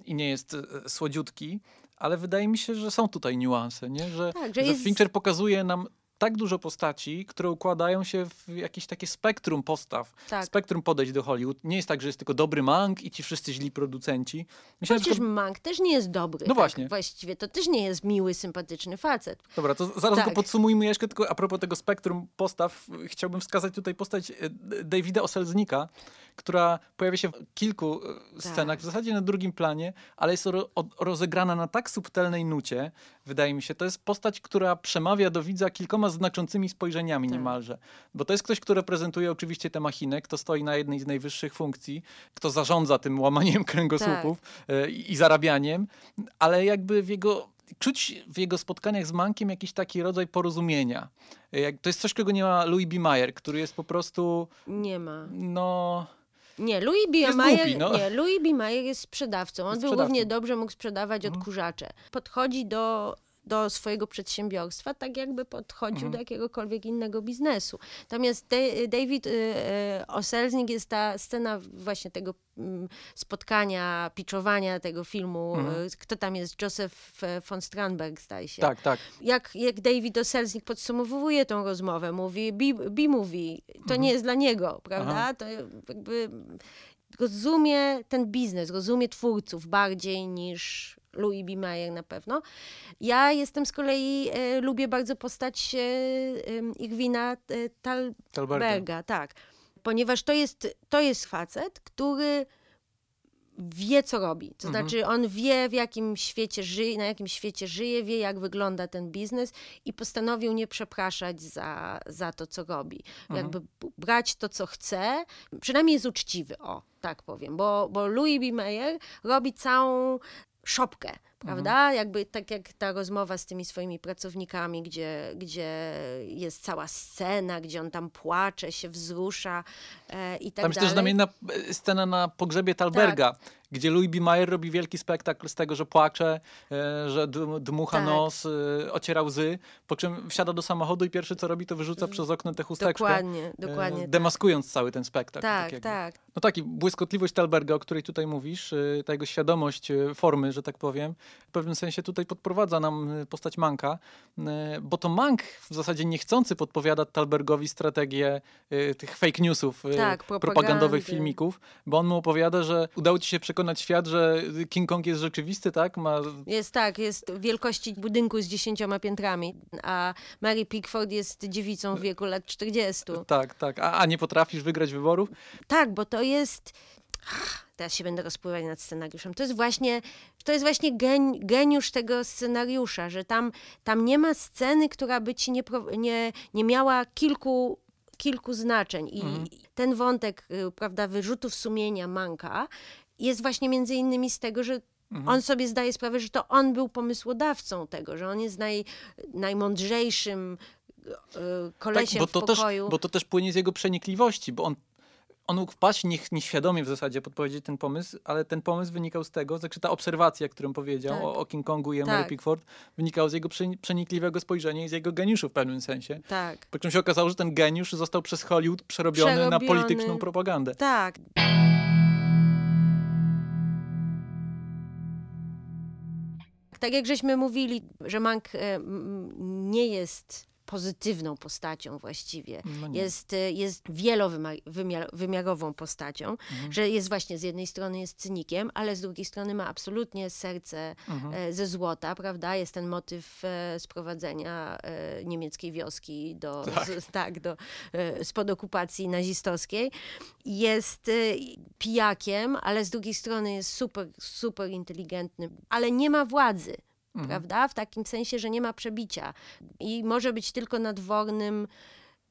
i nie jest e, słodziutki, ale wydaje mi się, że są tutaj niuanse, nie? Że, tak, że, że jest... Fincher pokazuje nam tak dużo postaci, które układają się w jakieś takie spektrum postaw, tak. spektrum podejść do Hollywood. Nie jest tak, że jest tylko dobry Mank i ci wszyscy źli producenci. Myślę, Przecież przykład... Mank też nie jest dobry. No tak, właśnie. Właściwie to też nie jest miły, sympatyczny facet. Dobra, to zaraz tak. go podsumujmy jeszcze, tylko a propos tego spektrum postaw, chciałbym wskazać tutaj postać e, Davida Oselznika, która pojawia się w kilku e, tak. scenach, w zasadzie na drugim planie, ale jest ro rozegrana na tak subtelnej nucie, wydaje mi się. To jest postać, która przemawia do widza kilkoma znaczącymi spojrzeniami tak. niemalże. Bo to jest ktoś, kto reprezentuje oczywiście tę machinę, kto stoi na jednej z najwyższych funkcji, kto zarządza tym łamaniem [laughs] kręgosłupów tak. E, i, i zarabianiem, ale jakby w jego czuć w jego spotkaniach z Mankiem jakiś taki rodzaj porozumienia. E, to jest coś, czego nie ma Louis B. Mayer, który jest po prostu... Nie ma. No... Nie, Louis B. Mayer, no. nie, Louis B. Mayer jest sprzedawcą. On jest był równie dobrze mógł sprzedawać mhm. odkurzacze. Podchodzi do do swojego przedsiębiorstwa, tak jakby podchodził mhm. do jakiegokolwiek innego biznesu. Natomiast David y, y, Oselznik jest ta scena właśnie tego mm, spotkania, pitchowania tego filmu. Mhm. Y, kto tam jest? Joseph von Strandberg, zdaje się. Tak, tak. Jak, jak David Oselznik podsumowuje tą rozmowę, mówi, B-movie, to mhm. nie jest dla niego, prawda? Aha. To jakby rozumie ten biznes, rozumie twórców bardziej niż Louis B. Mayer na pewno. Ja jestem z kolei, e, lubię bardzo postać e, Irwina e, Tal Talberga, tak. Ponieważ to jest, to jest facet, który wie, co robi. To mhm. znaczy, on wie, w jakim świecie żyje, na jakim świecie żyje, wie, jak wygląda ten biznes i postanowił nie przepraszać za, za to, co robi. Mhm. Jakby brać to, co chce, przynajmniej jest uczciwy, o, tak powiem, bo, bo Louis B. Mayer robi całą szopkę, prawda? Mhm. Jakby tak jak ta rozmowa z tymi swoimi pracownikami, gdzie, gdzie jest cała scena, gdzie on tam płacze, się wzrusza e, i tak tam dalej. Tam jest też znamienna e, scena na pogrzebie Talberga. Tak gdzie Louis B. Mayer robi wielki spektakl z tego, że płacze, e, że dmucha tak. nos, e, ociera łzy, po czym wsiada do samochodu i pierwsze co robi, to wyrzuca przez okno tę chusteczkę. Dokładnie, dokładnie. Tak. Demaskując tak. cały ten spektakl. Tak, tak, tak. No taki, błyskotliwość Talberga, o której tutaj mówisz, ta jego świadomość formy, że tak powiem, w pewnym sensie tutaj podprowadza nam postać Manka, bo to Mank w zasadzie niechcący podpowiada Talbergowi strategię tych fake newsów, tak, propagandowych filmików, bo on mu opowiada, że udało ci się przekonać przekonać świat, że King Kong jest rzeczywisty, tak? Ma... Jest tak, jest wielkości budynku z dziesięcioma piętrami, a Mary Pickford jest dziewicą w wieku lat 40. Tak, tak. A, a nie potrafisz wygrać wyborów? Tak, bo to jest teraz się będę rozpływać nad scenariuszem. To jest właśnie, to jest właśnie gen, geniusz tego scenariusza, że tam, tam nie ma sceny, która by ci nie, nie, nie miała kilku, kilku znaczeń. I ten wątek, y, prawda, wyrzutów sumienia Manka jest właśnie między innymi z tego, że on sobie zdaje sprawę, że to on był pomysłodawcą tego, że on jest naj, najmądrzejszym y, kolesiem Tak, bo to, w też, pokoju. bo to też płynie z jego przenikliwości, bo on, on mógł wpaść nie, nieświadomie w zasadzie podpowiedzieć ten pomysł, ale ten pomysł wynikał z tego, znaczy ta obserwacja, którą powiedział Tak. o, o King Kongu i Emery Tak. Pickford, wynikała z jego przeni- przenikliwego spojrzenia i z jego geniuszu w pewnym sensie. Tak. Po czym się okazało, że ten geniusz został przez Hollywood przerobiony, na Przerobiony. polityczną propagandę. Tak. Tak jak żeśmy mówili, że Mank e, nie jest pozytywną postacią właściwie. No jest, e, jest wielowymiarową postacią, Mhm. że jest właśnie z jednej strony jest cynikiem, ale z drugiej strony ma absolutnie serce Mhm. e, ze złota, prawda? Jest ten motyw e, sprowadzenia e, niemieckiej wioski do, Tak. z, tak, do, spod okupacji nazistowskiej. Jest pijakiem, ale z drugiej strony jest super, super inteligentny, ale nie ma władzy. Mhm. Prawda? W takim sensie, że nie ma przebicia i może być tylko nadwornym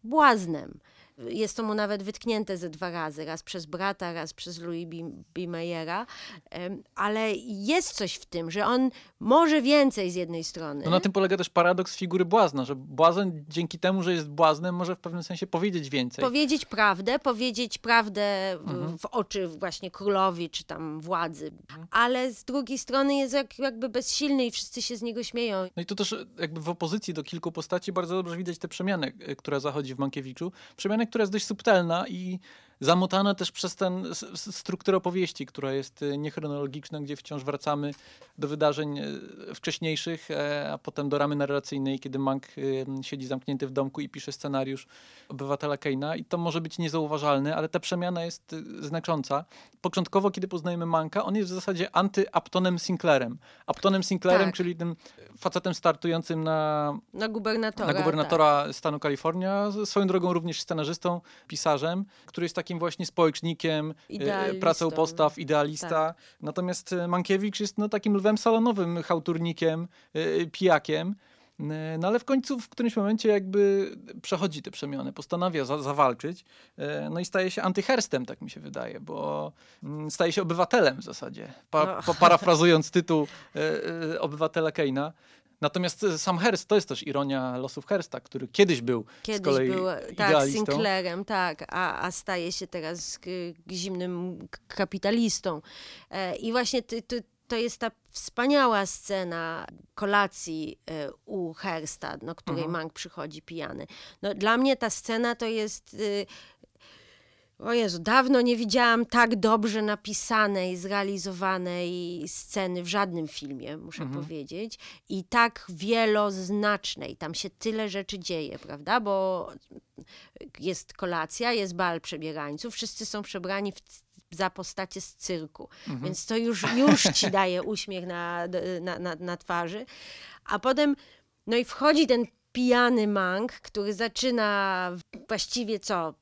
błaznem. Jest to mu nawet wytknięte ze dwa razy, raz przez brata, raz przez Louis B. B. Mayera, Em, ale jest coś w tym, że on może więcej z jednej strony. No na tym polega też paradoks figury błazna, że błazen dzięki temu, że jest błaznem, może w pewnym sensie powiedzieć więcej. Powiedzieć prawdę, powiedzieć prawdę w, Mhm. w oczy właśnie królowi czy tam władzy, ale z drugiej strony jest jak, jakby bezsilny i wszyscy się z niego śmieją. No i to też jakby w opozycji do kilku postaci bardzo dobrze widać tę przemianę, e, która zachodzi w Mankiewiczu. Przemianę, która jest dość subtelna i zamotana też przez tę strukturę opowieści, która jest e, niechronologiczna, gdzie wciąż wracamy do wydarzeń e, wcześniejszych, e, a potem do ramy narracyjnej, kiedy Mank e, siedzi zamknięty w domku i pisze scenariusz obywatela Keina i to może być niezauważalne, ale ta przemiana jest znacząca. Początkowo, kiedy poznajemy Manka, on jest w zasadzie anty-Aptonem Sinclairem. Aptonem Sinclairem, Tak. czyli tym facetem startującym na, Na gubernatora. na tak. gubernatora stanu Kalifornia, swoją drogą również scenarzystą, pisarzem, który jest takim właśnie społecznikiem, Idealistą. pracą postaw, idealista. Tak. Natomiast e, Mankiewicz jest no, takim lwem salonowym, chałturnikiem, e, pijakiem. No ale w końcu w którymś momencie jakby przechodzi te przemiany, postanawia za, zawalczyć, no i staje się antyherstem, tak mi się wydaje, bo mm, staje się obywatelem w zasadzie, pa, No. parafrazując [laughs] tytuł obywatela Keina. Natomiast e, sam Hearst to jest też ironia losów Hearsta, który kiedyś był Kiedyś z kolei był tak, idealistą. Sinclairem, tak, a, a staje się teraz k- zimnym kapitalistą. E, I właśnie ty, ty, to jest ta wspaniała scena kolacji e, u Hersta, no, której Mhm. Mank przychodzi pijany. No, dla mnie ta scena to jest... o Jezu, dawno nie widziałam tak dobrze napisanej, zrealizowanej sceny w żadnym filmie, muszę Mhm. powiedzieć. I tak wieloznacznej. Tam się tyle rzeczy dzieje, prawda? Bo jest kolacja, jest bal przebierańców, wszyscy są przebrani w za postacie z cyrku. Mhm. Więc to już, już ci daje uśmiech na, na, na, na twarzy. A potem, no i wchodzi ten pijany mank, który zaczyna właściwie co?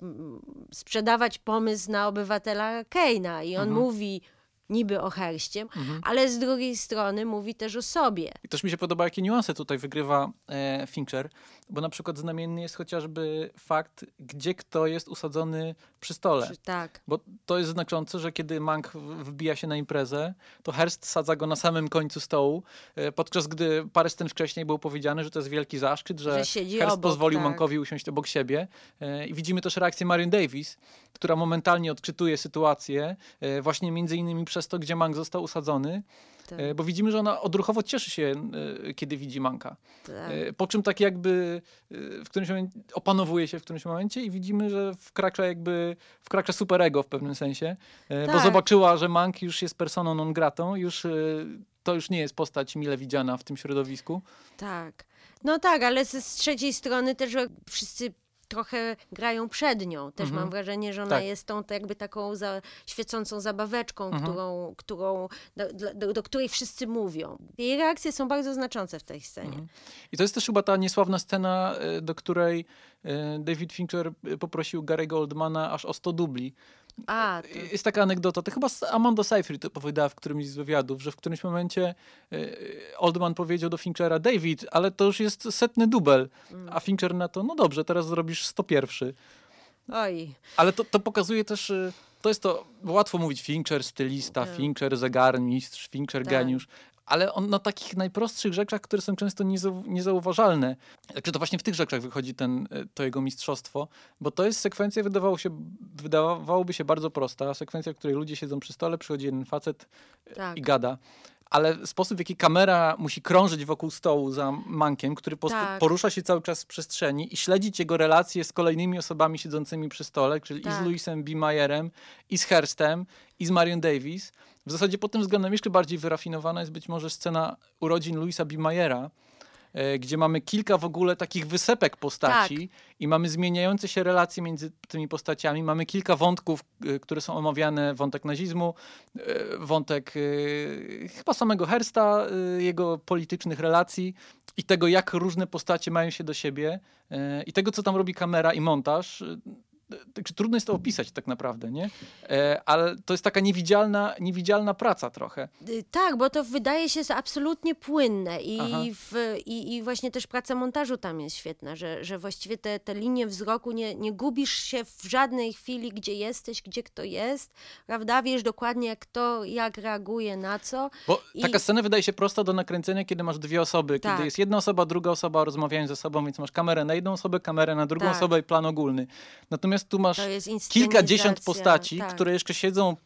Sprzedawać pomysł na obywatela Keina i on mówi niby o Herście, ale z drugiej strony mówi też o sobie. I też mi się podoba, jakie niuanse tutaj wygrywa e, Fincher, bo na przykład znamienny jest chociażby fakt, gdzie kto jest usadzony przy stole. Tak. Bo to jest znaczące, że kiedy Mank wbija się na imprezę, to Hearst sadza go na samym końcu stołu, e, podczas gdy parę scen wcześniej było powiedziane, że to jest wielki zaszczyt, że, Że Hearst obok, pozwolił tak. Mankowi usiąść obok siebie. E, I widzimy też reakcję Marion Davis, która momentalnie odczytuje sytuację, e, właśnie między innymi przez to, gdzie Mank został usadzony, Tak. e, bo widzimy, że ona odruchowo cieszy się, e, kiedy widzi Manka. tak. E, Po czym tak jakby w którymś momencie opanowuje się w którymś momencie i widzimy, że wkracza jakby, wkracza superego w pewnym sensie, e, bo Tak. zobaczyła, że Mank już jest personą non gratą, już to już nie jest postać mile widziana w tym środowisku. Tak. No tak, ale z, z trzeciej strony też wszyscy trochę grają przed nią. Też Mhm. mam wrażenie, że ona Tak. jest tą jakby taką za, świecącą zabaweczką, Mhm. którą, którą, do, do, do, do której wszyscy mówią. Jej reakcje są bardzo znaczące w tej scenie. Mhm. I to jest też chyba ta niesławna scena, e, do której e, David Fincher e, poprosił Gary'ego Oldmana aż o 100 dubli. A, to... Jest taka anegdota, to chyba Amanda Seyfried to powiedziała w którymś z wywiadów, że w którymś momencie e, Oldman powiedział do Finchera, David, ale to już jest setny dubel, a Fincher na to, no dobrze, teraz zrobisz 101. Oj. Ale to, to pokazuje też, e, to jest to, łatwo mówić Fincher, stylista, Tak. Fincher, zegarmistrz, Fincher, Tak. geniusz, ale on na takich najprostszych rzeczach, które są często niezau- niezauważalne. Także to właśnie w tych rzeczach wychodzi ten, e, to jego mistrzostwo, bo to jest sekwencja, wydawało się, wydawałoby się bardzo prosta, sekwencja, w której ludzie siedzą przy stole, przychodzi jeden facet e, Tak. i gada. Ale sposób, w jaki kamera musi krążyć wokół stołu za mankiem, który po Tak. porusza się cały czas w przestrzeni i śledzić jego relacje z kolejnymi osobami siedzącymi przy stole, czyli i z Tak. Louisem B. Mayerem, i z Hurstem, i z Marion Davis. W zasadzie pod tym względem jeszcze bardziej wyrafinowana jest być może scena urodzin Louisa B. Mayera, gdzie mamy kilka w ogóle takich wysepek postaci i mamy zmieniające się relacje między tymi postaciami. Mamy kilka wątków, e, które są omawiane. Wątek nazizmu, e, wątek e, chyba samego Hersta, e, jego politycznych relacji i tego, jak różne postacie mają się do siebie e, i tego, co tam robi kamera i montaż. Także trudno jest to opisać tak naprawdę, nie? E, ale to jest taka niewidzialna, niewidzialna praca trochę. Y, Tak, bo to wydaje się absolutnie płynne i, w, i, i właśnie też praca montażu tam jest świetna, że, że właściwie te, te linie wzroku nie, nie gubisz się w żadnej chwili, gdzie jesteś, gdzie kto jest, prawda? Wiesz dokładnie, jak kto, jak reaguje na co. Bo I- taka scena wydaje się prosta do nakręcenia, kiedy masz dwie osoby. Tak. Kiedy jest jedna osoba, druga osoba rozmawiają ze sobą, więc masz kamerę na jedną osobę, kamerę na drugą Tak. osobę i plan ogólny. Natomiast tu masz kilkadziesiąt postaci, tak. które jeszcze siedzą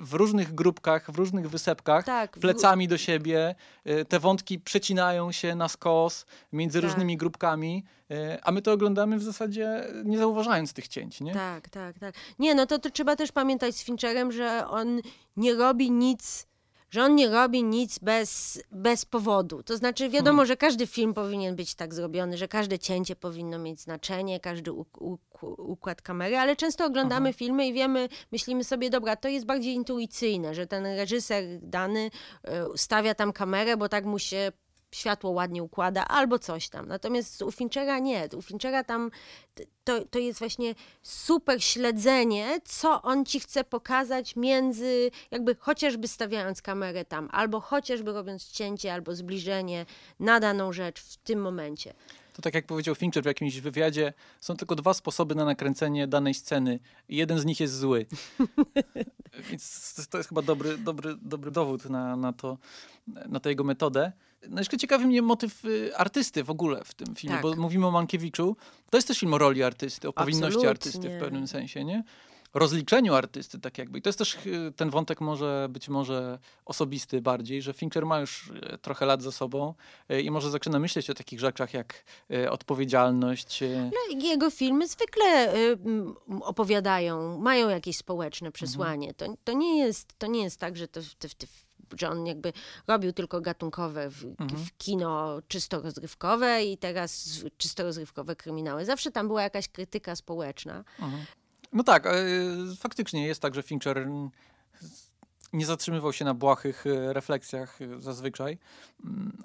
w różnych grupkach, w różnych wysepkach, Tak, w- plecami do siebie. Y, Te wątki przecinają się na skos między Tak. różnymi grupkami, y, a my to oglądamy w zasadzie nie zauważając tych cięć, nie? Tak, tak, tak. Nie, no to, to trzeba też pamiętać z Fincherem, że on nie robi nic, że on nie robi nic bez, bez powodu. To znaczy, wiadomo, Hmm. że każdy film powinien być tak zrobiony, że każde cięcie powinno mieć znaczenie, każdy uk- uk- układ kamery, ale często oglądamy filmy i wiemy, myślimy sobie, dobra, to jest bardziej intuicyjne, że ten reżyser dany y, stawia tam kamerę, bo tak mu się światło ładnie układa, albo coś tam. Natomiast u Finchera nie. U Finchera tam to, to jest właśnie super śledzenie, co on ci chce pokazać między, jakby chociażby stawiając kamerę tam, albo chociażby robiąc cięcie, albo zbliżenie na daną rzecz w tym momencie. To tak jak powiedział Fincher w jakimś wywiadzie, są tylko dwa sposoby na nakręcenie danej sceny. i Jeden z nich jest zły. [laughs] Więc to- to jest chyba dobry, dobry, dobry dowód na, na, to, na tę jego metodę. No jeszcze ciekawi mnie motyw y, artysty w ogóle w tym filmie, Tak. bo mówimy o Mankiewiczu. To jest też film o roli artysty, o powinności Absolutnie. artysty w pewnym sensie, nie? Rozliczeniu artysty, tak jakby. I to jest też y, ten wątek może być może osobisty bardziej, że Fincher ma już y, trochę lat za sobą i może zaczyna myśleć o takich rzeczach jak odpowiedzialność. No, i Jego filmy zwykle opowiadają, mają jakieś społeczne przesłanie. To, to, nie jest, to nie jest tak, że, to, to, to, że on jakby robił tylko gatunkowe w, w kino czysto rozrywkowe i teraz czysto rozrywkowe kryminały. Zawsze tam była jakaś krytyka społeczna. No tak, e, faktycznie jest tak, że Fincher nie zatrzymywał się na błahych e, refleksjach e, zazwyczaj, Mm,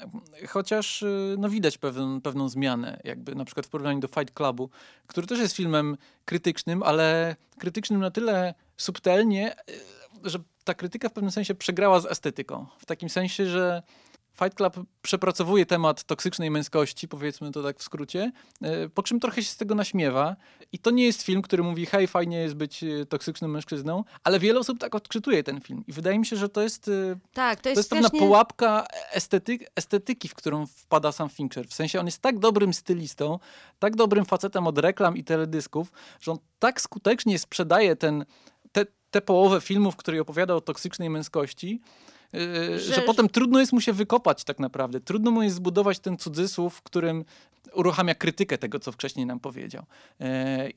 chociaż no, widać pewną, pewną zmianę, jakby na przykład w porównaniu do Fight Clubu, który też jest filmem krytycznym, ale krytycznym na tyle subtelnie, że ta krytyka w pewnym sensie przegrała z estetyką. W takim sensie, że Fight Club przepracowuje temat toksycznej męskości, powiedzmy to tak w skrócie, e, po czym trochę się z tego naśmiewa. I to nie jest film, który mówi, hej, fajnie jest być e, toksycznym mężczyzną, ale wiele osób tak odczytuje ten film. I wydaje mi się, że to jest, e, Tak, to to jest, jest pewna strasznie... pułapka estety estetyki, w którą wpada sam Fincher. W sensie on jest tak dobrym stylistą, tak dobrym facetem od reklam i teledysków, że on tak skutecznie sprzedaje ten, te, tę połowę filmów, w której opowiada o toksycznej męskości, yy, że, Że- potem trudno jest mu się wykopać tak naprawdę. Trudno mu jest zbudować ten cudzysłów, w którym uruchamia krytykę tego, co wcześniej nam powiedział. Yy,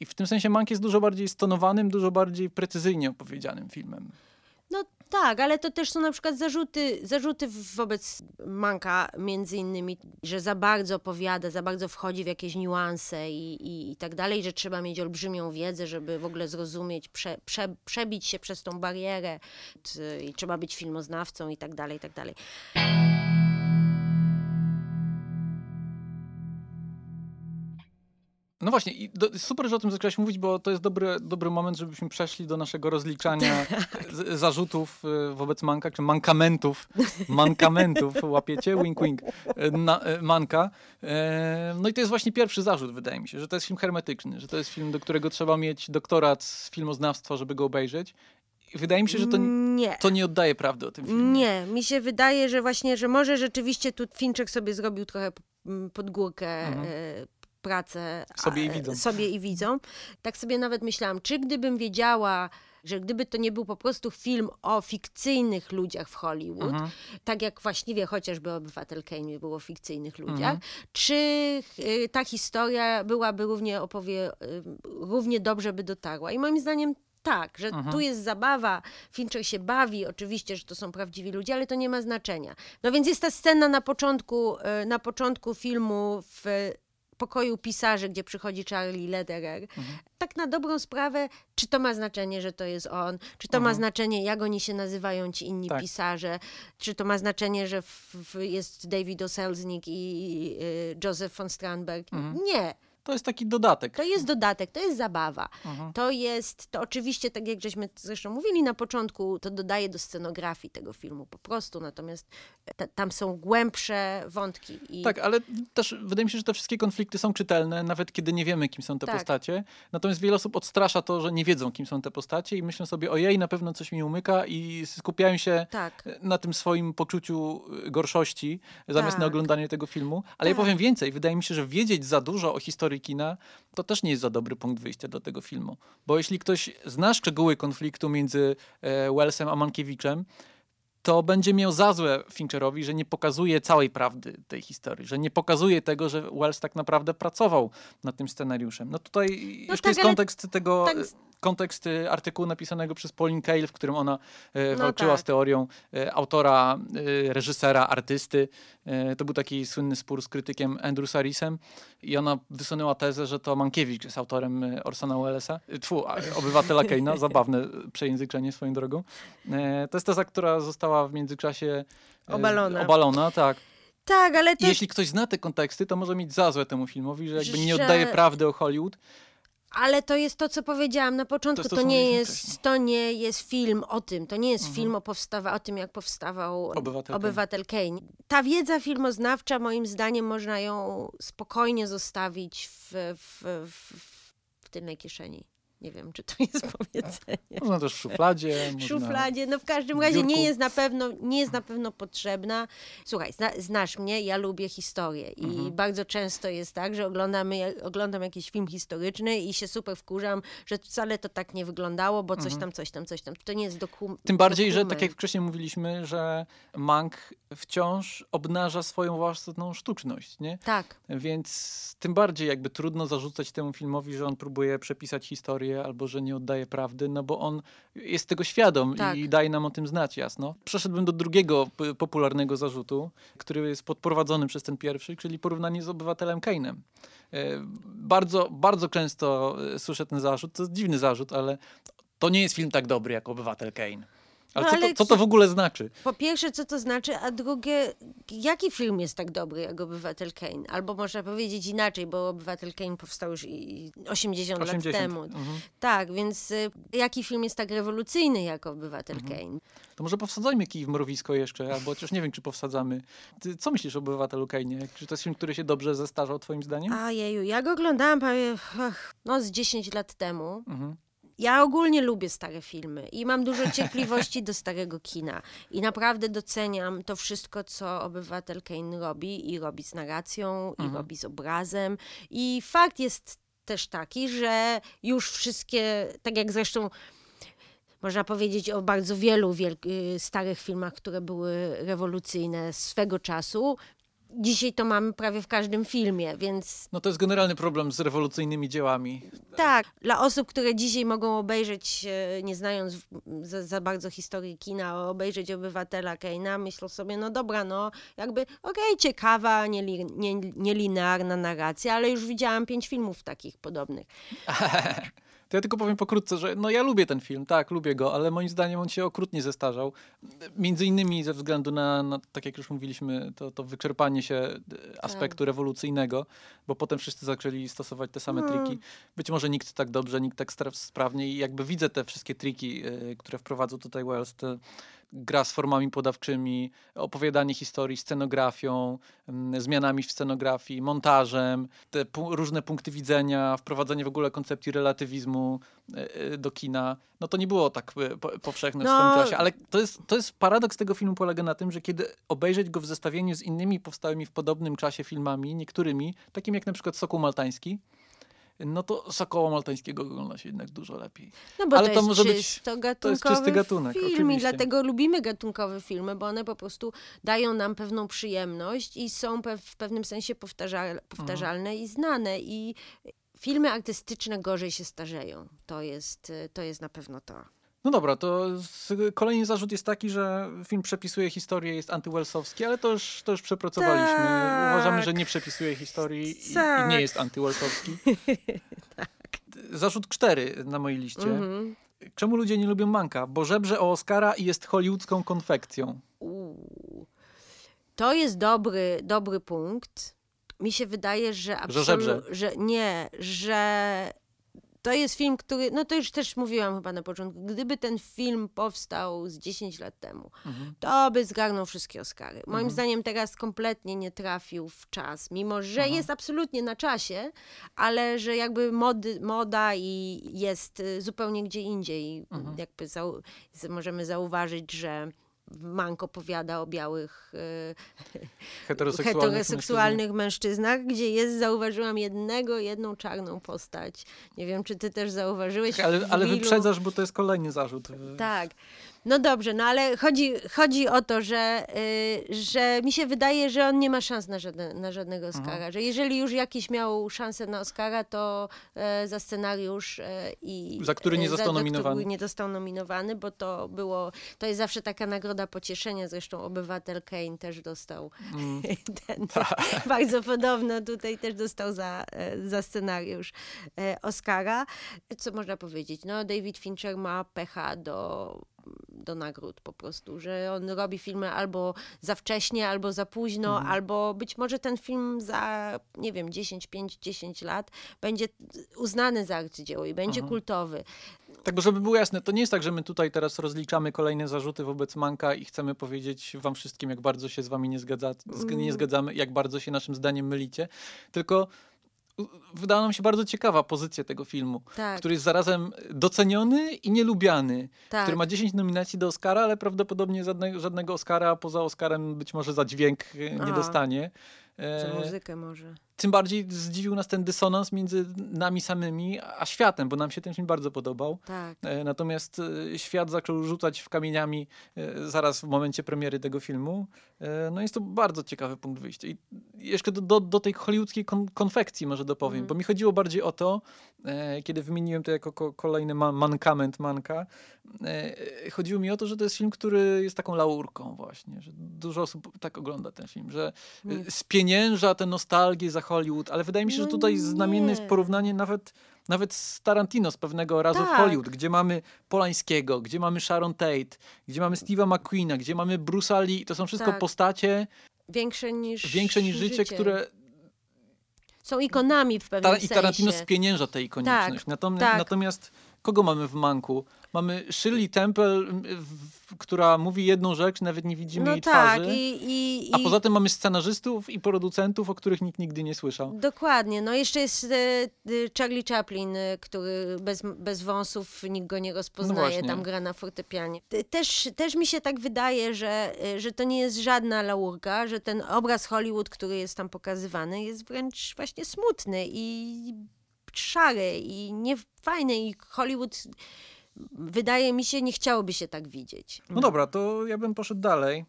I w tym sensie Mank jest dużo bardziej stonowanym, dużo bardziej precyzyjnie opowiedzianym filmem. Tak, ale to też są na przykład zarzuty, zarzuty wobec Manka, między innymi, że za bardzo opowiada, za bardzo wchodzi w jakieś niuanse i, i, i tak dalej, że trzeba mieć olbrzymią wiedzę, żeby w ogóle zrozumieć, prze, prze, przebić się przez tą barierę i trzeba być filmoznawcą i tak dalej, i tak dalej. No właśnie, i do, super, że o tym zaczęłaś mówić, bo to jest dobry, dobry moment, żebyśmy przeszli do naszego rozliczania [laughs] z, zarzutów y, wobec Manka, czy mankamentów, mankamentów, [laughs] łapiecie? Wink, wink, na, y, Manka. E, no i to jest właśnie pierwszy zarzut, wydaje mi się, że to jest film hermetyczny, że to jest film, do którego trzeba mieć doktorat z filmoznawstwa, żeby go obejrzeć. Wydaje mi się, że to Nie. to nie oddaje prawdy o tym filmie. Nie, mi się wydaje, że właśnie, że może rzeczywiście tu Finczek sobie zrobił trochę pod górkę Mhm. Pracę Sobie i a, widzom. sobie i widzom. Tak sobie nawet myślałam, czy gdybym wiedziała, że gdyby to nie był po prostu film o fikcyjnych ludziach w Hollywood, Mhm. tak jak właściwie chociażby Obywatel Kane było o fikcyjnych ludziach, Mhm. czy y, ta historia byłaby równie opowie, y, równie dobrze by dotarła. I moim zdaniem tak, że Mhm. tu jest zabawa, Fincher się bawi, oczywiście, że to są prawdziwi ludzie, ale to nie ma znaczenia. No więc jest ta scena na początku, y, na początku filmu w pokoju pisarzy, gdzie przychodzi Charlie Lederer. Mhm. Tak na dobrą sprawę, czy to ma znaczenie, że to jest on, czy to ma Mhm. znaczenie, jak oni się nazywają, ci inni Tak. pisarze, czy to ma znaczenie, że w, w jest David Oselznik i y, Joseph von Strandberg. Mhm. Nie, To jest taki dodatek. to jest dodatek, to jest zabawa. Mhm. To jest, to oczywiście, tak jak żeśmy zresztą mówili na początku, to dodaje do scenografii tego filmu po prostu, natomiast ta, tam są głębsze wątki. I Tak, ale też wydaje mi się, że te wszystkie konflikty są czytelne, nawet kiedy nie wiemy, kim są te Tak. postacie. Natomiast wiele osób odstrasza to, że nie wiedzą, kim są te postacie i myślą sobie, ojej, na pewno coś mi umyka i skupiają się tak. na tym swoim poczuciu y, gorszości, zamiast na Tak. oglądaniu tego filmu. Ale ja Tak. powiem więcej, wydaje mi się, że wiedzieć za dużo o historii kina, to też nie jest za dobry punkt wyjścia do tego filmu. Bo jeśli ktoś zna szczegóły konfliktu między e, Wellsem a Mankiewiczem, to będzie miał za złe Fincherowi, że nie pokazuje całej prawdy tej historii, że nie pokazuje tego, że Wells tak naprawdę pracował nad tym scenariuszem. No tutaj jeszcze tak, jest kontekst tego, tak- kontekst artykułu napisanego przez Pauline Kael, w którym ona e, No walczyła tak. z teorią e, autora, e, reżysera, artysty. To był taki słynny spór z krytykiem Andrew Sarisem i ona wysunęła tezę, że to Mankiewicz jest autorem Orsona Wellesa. Tfu, obywatela Keina, [laughs] zabawne przejęzyczenie swoją drogą. To jest teza, która została w międzyczasie Obalona. obalona tak. Tak, ale to jeśli ktoś zna te konteksty, to może mieć za złe temu filmowi, że jakby nie Że- oddaje prawdy o Hollywood. Ale to jest to, co powiedziałam na początku. To To, to, nie, jest, to nie jest film o tym. To nie jest Mhm. film o, powstawa, o tym, jak powstawał Obywatel. Obywatel Kane. Ta wiedza filmoznawcza, moim zdaniem, można ją spokojnie zostawić w, w, w, w tylnej kieszeni. Nie wiem, czy to [laughs] jest powiedzenie. Można też w szufladzie. W szufladzie, no w każdym razie nie jest na pewno, nie jest na pewno potrzebna. Słuchaj, zna, znasz mnie, ja lubię historię i Mhm. bardzo często jest tak, że oglądamy, oglądam jakiś film historyczny i się super wkurzam, że wcale to tak nie wyglądało, bo coś tam, coś tam, coś tam. To nie jest dokument. Mhm. Tym bardziej, że tak jak wcześniej mówiliśmy, że Mank wciąż obnaża swoją własną sztuczność, nie? Tak, Więc tym bardziej jakby trudno zarzucać temu filmowi, że on próbuje przepisać historię albo że nie oddaje prawdy, no bo on jest tego świadom Tak. i daje nam o tym znać jasno. Przeszedłbym do drugiego popularnego zarzutu, który jest podprowadzony przez ten pierwszy, czyli porównanie z obywatelem Kane'em. E, Bardzo, bardzo często e, słyszę ten zarzut, to jest dziwny zarzut, ale to nie jest film tak dobry jak Obywatel Kane. Ale, No, co, ale to, co to w ogóle znaczy? po pierwsze, co to znaczy, a drugie, jaki film jest tak dobry jak Obywatel Kane? Albo można powiedzieć inaczej, bo Obywatel Kane powstał już i 80, 80. lat temu. Mhm. Tak, więc y, jaki film jest tak rewolucyjny jak Obywatel Mhm. Kane? To może powsadzajmy kij w mrowisko jeszcze, albo chociaż nie wiem, czy powsadzamy. Ty, co myślisz o Obywatelu Kane? Czy to jest film, który się dobrze zestarzał twoim zdaniem? A jeju, ja go oglądałam prawie, ach, no z 10 lat temu. Mhm. Ja ogólnie lubię stare filmy i mam dużo [laughs] cierpliwości do starego kina. I naprawdę doceniam to wszystko, co obywatel Kane robi i robi z narracją, i Mhm. robi z obrazem. I fakt jest też taki, że już wszystkie, tak jak zresztą można powiedzieć o bardzo wielu y, starych filmach, które były rewolucyjne swego czasu. Dzisiaj to mamy prawie w każdym filmie, więc No to jest generalny problem z rewolucyjnymi dziełami. tak, dla osób, które dzisiaj mogą obejrzeć, e, nie znając za, za bardzo historii kina, obejrzeć Obywatela Keina, myślą sobie, no dobra, no jakby okej, ciekawa, nieli, nie, nielinearna narracja, ale już widziałam pięć filmów takich podobnych. [laughs] To ja tylko powiem pokrótce, że no ja lubię ten film, tak, lubię go, ale moim zdaniem on się okrutnie zestarzał. Między innymi ze względu na, na tak jak już mówiliśmy, to, to wyczerpanie się e, aspektu Tak. rewolucyjnego, bo potem wszyscy zaczęli stosować te same No. triki. Być może nikt tak dobrze, nikt tak sprawnie i jakby widzę te wszystkie triki, e, które wprowadzał tutaj Wells, te gra z formami podawczymi, opowiadanie historii, scenografią, mm, zmianami w scenografii, montażem, te różne punkty widzenia, wprowadzenie w ogóle koncepcji relatywizmu e, e, do kina. No to nie było tak e, po- powszechne w No. swoim czasie, ale to jest, to jest paradoks tego filmu polega na tym, że kiedy obejrzeć go w zestawieniu z innymi powstałymi w podobnym czasie filmami, niektórymi, takim jak na przykład Sokół Maltański, no to Sokoła Maltańskiego ogląda się jednak dużo lepiej. No bo Ale to, to może być- to jest czysty gatunek, film oczywiście. i dlatego lubimy gatunkowe filmy, bo one po prostu dają nam pewną przyjemność i są w pewnym sensie powtarza powtarzalne Mhm. i znane i filmy artystyczne gorzej się starzeją. To jest, to jest na pewno to. No dobra, to kolejny zarzut jest taki, że film przepisuje historię, jest antywelsowski, ale to już, to już przepracowaliśmy. Tak. Uważamy, że nie przepisuje historii i, i Tak. nie jest antywelsowski. [laughs] Zarzut cztery na mojej liście. Mhm. Czemu ludzie nie lubią Manka? Bo żebrze o Oscara i jest hollywoodzką konfekcją. Uuu. To jest dobry, dobry punkt. Mi się wydaje, że absolutnie, że nie, że to jest film, który, no to już też mówiłam chyba na początku, gdyby ten film powstał z 10 lat temu, Mhm. to by zgarnął wszystkie Oscary. Moim zdaniem teraz kompletnie nie trafił w czas, mimo że Aha. jest absolutnie na czasie, ale że jakby mody, moda i jest y, zupełnie gdzie indziej. Mhm. Jakby zau możemy zauważyć, że Mank opowiada o białych y, Heteroseksualnych, heteroseksualnych mężczyznach, gdzie jest, zauważyłam jednego, jedną czarną postać. Nie wiem, czy ty też zauważyłeś. Ale, ale wyprzedzasz, bo to jest kolejny zarzut. Tak. No dobrze, no ale chodzi, chodzi o to, że, y, że mi się wydaje, że on nie ma szans na, żadne, na żadnego Mhm. Oscara. Że jeżeli już jakiś miał szansę na Oscara, to e, za scenariusz e, i... Za który nie e, został za, nominowany. Nie został nominowany, bo to było... To jest zawsze taka nagroda pocieszenia. Zresztą obywatel Kane też dostał Mm. [laughs] ten, [laughs] bardzo podobno tutaj też dostał za, za scenariusz Oscara. Co można powiedzieć? No, David Fincher ma pecha do, do nagród po prostu, że on robi filmy albo za wcześnie, albo za późno, Mhm. albo być może ten film za, nie wiem, 10, 5, 10 lat będzie uznany za arcydzieło i będzie Mhm. kultowy. Tak, bo żeby było jasne, to nie jest tak, że my tutaj teraz rozliczamy kolejne zarzuty wobec Manka i chcemy powiedzieć wam wszystkim, jak bardzo się z wami nie, zgadza, zg- nie Mm. zgadzamy, jak bardzo się naszym zdaniem mylicie, tylko wydała nam się bardzo ciekawa pozycja tego filmu, Tak, który jest zarazem doceniony i nielubiany, tak. który ma 10 nominacji do Oscara, ale prawdopodobnie żadnego, żadnego Oscara poza Oscarem być może za dźwięk nie A. dostanie. Za E, muzykę może. tym bardziej zdziwił nas ten dysonans między nami samymi a światem, bo nam się ten film bardzo podobał. Tak. E, Natomiast e, świat zaczął rzucać w kamieniami zaraz w momencie premiery tego filmu. No jest to bardzo ciekawy punkt wyjścia. I jeszcze do, do, do tej hollywoodzkiej kon, konfekcji może dopowiem, Mhm. bo mi chodziło bardziej o to, kiedy wymieniłem to jako ko, kolejny ma, mankament Manka, chodziło mi o to, że to jest film, który jest taką laurką właśnie, że dużo osób tak ogląda ten film, że e, Nie. spienięża tę nostalgię za Hollywood, ale wydaje mi się, że No tutaj znamienne jest nie. porównanie nawet nawet z Tarantino z pewnego razu w Tak. Hollywood, gdzie mamy Polańskiego, gdzie mamy Sharon Tate, gdzie mamy Steve'a McQueena, gdzie mamy Bruce'a Lee. To są wszystko Tak. postacie Większe niż większe niż życie, które Są ikonami w pewnym ta, i sensie. Tarantino spienięża tę ikoniczność. Tak, Natom- tak. Natomiast kogo mamy w Manku? Mamy Shirley Temple, która mówi jedną rzecz, nawet nie widzimy No jej tak, twarzy. i, i, A i poza tym mamy scenarzystów i producentów, o których nikt nigdy nie słyszał. Dokładnie. No jeszcze jest e, e, Charlie Chaplin, e, który bez, bez wąsów nikt go nie rozpoznaje, No tam gra na fortepianie. Te- Też, też mi się tak wydaje, że, że to nie jest żadna laurka, że ten obraz Hollywood, który jest tam pokazywany, jest wręcz właśnie smutny i szary i niefajny i Hollywood wydaje mi się, nie chciałoby się tak widzieć. No dobra, to ja bym poszedł dalej.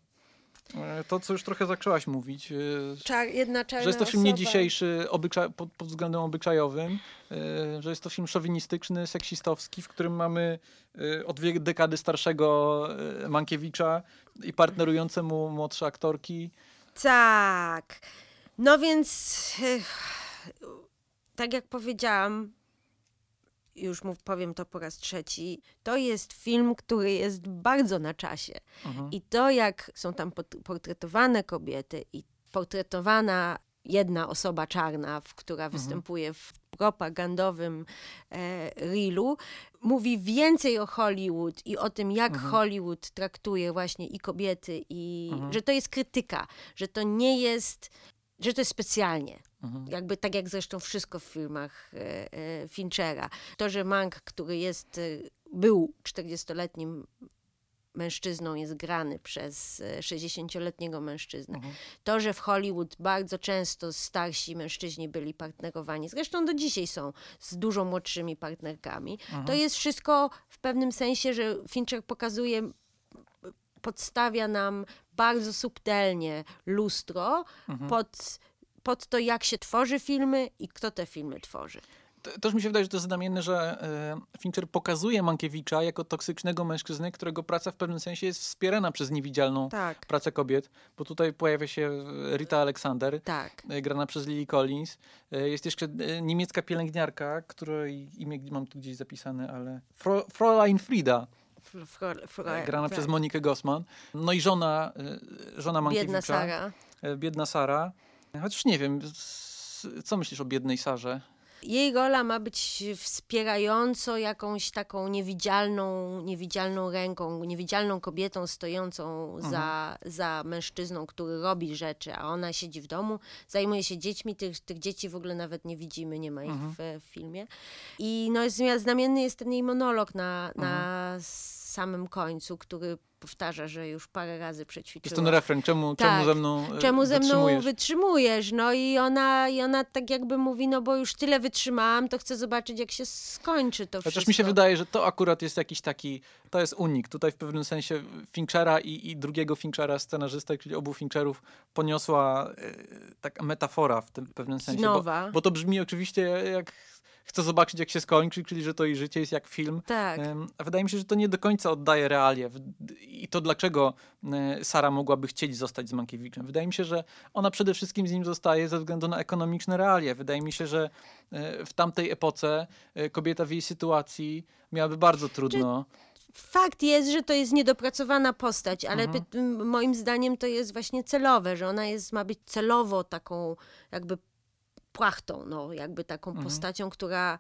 E, To, co już trochę zaczęłaś mówić, e, Czar, jedna czarna że jest to film nie osoba. dzisiejszy obycza- pod, pod względem obyczajowym, e, że jest to film szowinistyczny, seksistowski, w którym mamy e, o dwie dekady starszego Mankiewicza i partnerujące mu młodsze aktorki. Tak. No więc, tak jak powiedziałam, już mów, powiem to po raz trzeci, to jest film, który jest bardzo na czasie. Mhm. I to, jak są tam portretowane kobiety i portretowana jedna osoba czarna, która występuje w propagandowym e, reelu, mówi więcej o Hollywood i o tym, jak Hollywood traktuje właśnie i kobiety, i że to jest krytyka, że to nie jest, że to jest specjalnie. Jakby tak jak zresztą wszystko w filmach e, e, Finchera. To, że Mank, który jest, e, był 40-letnim mężczyzną jest grany przez e, 60-letniego mężczyznę. To, że w Hollywood bardzo często starsi mężczyźni byli partnerowani, zresztą do dzisiaj są z dużo młodszymi partnerkami, to jest wszystko w pewnym sensie, że Fincher pokazuje, podstawia nam bardzo subtelnie lustro pod, pod to, jak się tworzy filmy i kto te filmy tworzy. Też mi się wydaje, że to jest znamienne, że e, Fincher pokazuje Mankiewicza jako toksycznego mężczyznę, którego praca w pewnym sensie jest wspierana przez niewidzialną Tak. pracę kobiet, bo tutaj pojawia się Rita Alexander, Tak. e, grana przez Lily Collins. E, Jest jeszcze e, niemiecka pielęgniarka, której imię mam tu gdzieś zapisane, ale Fro, Fräulein Frida, Fr- fr- fr- e, grana przez Monikę Gossman. No i żona, e, żona Mankiewicza. Biedna Sara. e, Biedna Sara. Chociaż nie wiem, co myślisz o biednej Sarze? Jej rola ma być wspierająco jakąś taką niewidzialną, niewidzialną ręką, niewidzialną kobietą stojącą za, za mężczyzną, który robi rzeczy, a ona siedzi w domu, zajmuje się dziećmi, tych, tych dzieci w ogóle nawet nie widzimy, nie ma ich w, w filmie. I no, zmi- znamienny jest ten jej monolog na, na samym końcu, który powtarza, że już parę razy przećwiczyła. Jest ten refren, czemu, Tak. czemu ze mną e, Czemu ze mną wytrzymujesz? No i ona, i ona tak jakby mówi, no bo już tyle wytrzymałam, to chcę zobaczyć, jak się skończy to Chociaż wszystko. mi się wydaje, że to akurat jest jakiś taki, to jest unik. Tutaj w pewnym sensie Finchera i, i drugiego Finchera, scenarzysty, czyli obu Fincherów, poniosła e, taka metafora w tym pewnym sensie. Bo, Kinowa. bo to brzmi oczywiście jak chcę zobaczyć, jak się skończy, czyli że to jej życie jest jak film. Tak. Wydaje mi się, że to nie do końca oddaje realia. W- I to dlaczego e, Sara mogłaby chcieć zostać z Mankiewiczem. Wydaje mi się, że ona przede wszystkim z nim zostaje ze względu na ekonomiczne realia. Wydaje mi się, że e, w tamtej epoce e, kobieta w jej sytuacji miałaby bardzo trudno. Fakt jest, że to jest niedopracowana postać, ale Mhm. moim zdaniem to jest właśnie celowe, że ona jest, ma być celowo taką jakby płachtą, no, jakby taką Mhm. postacią, która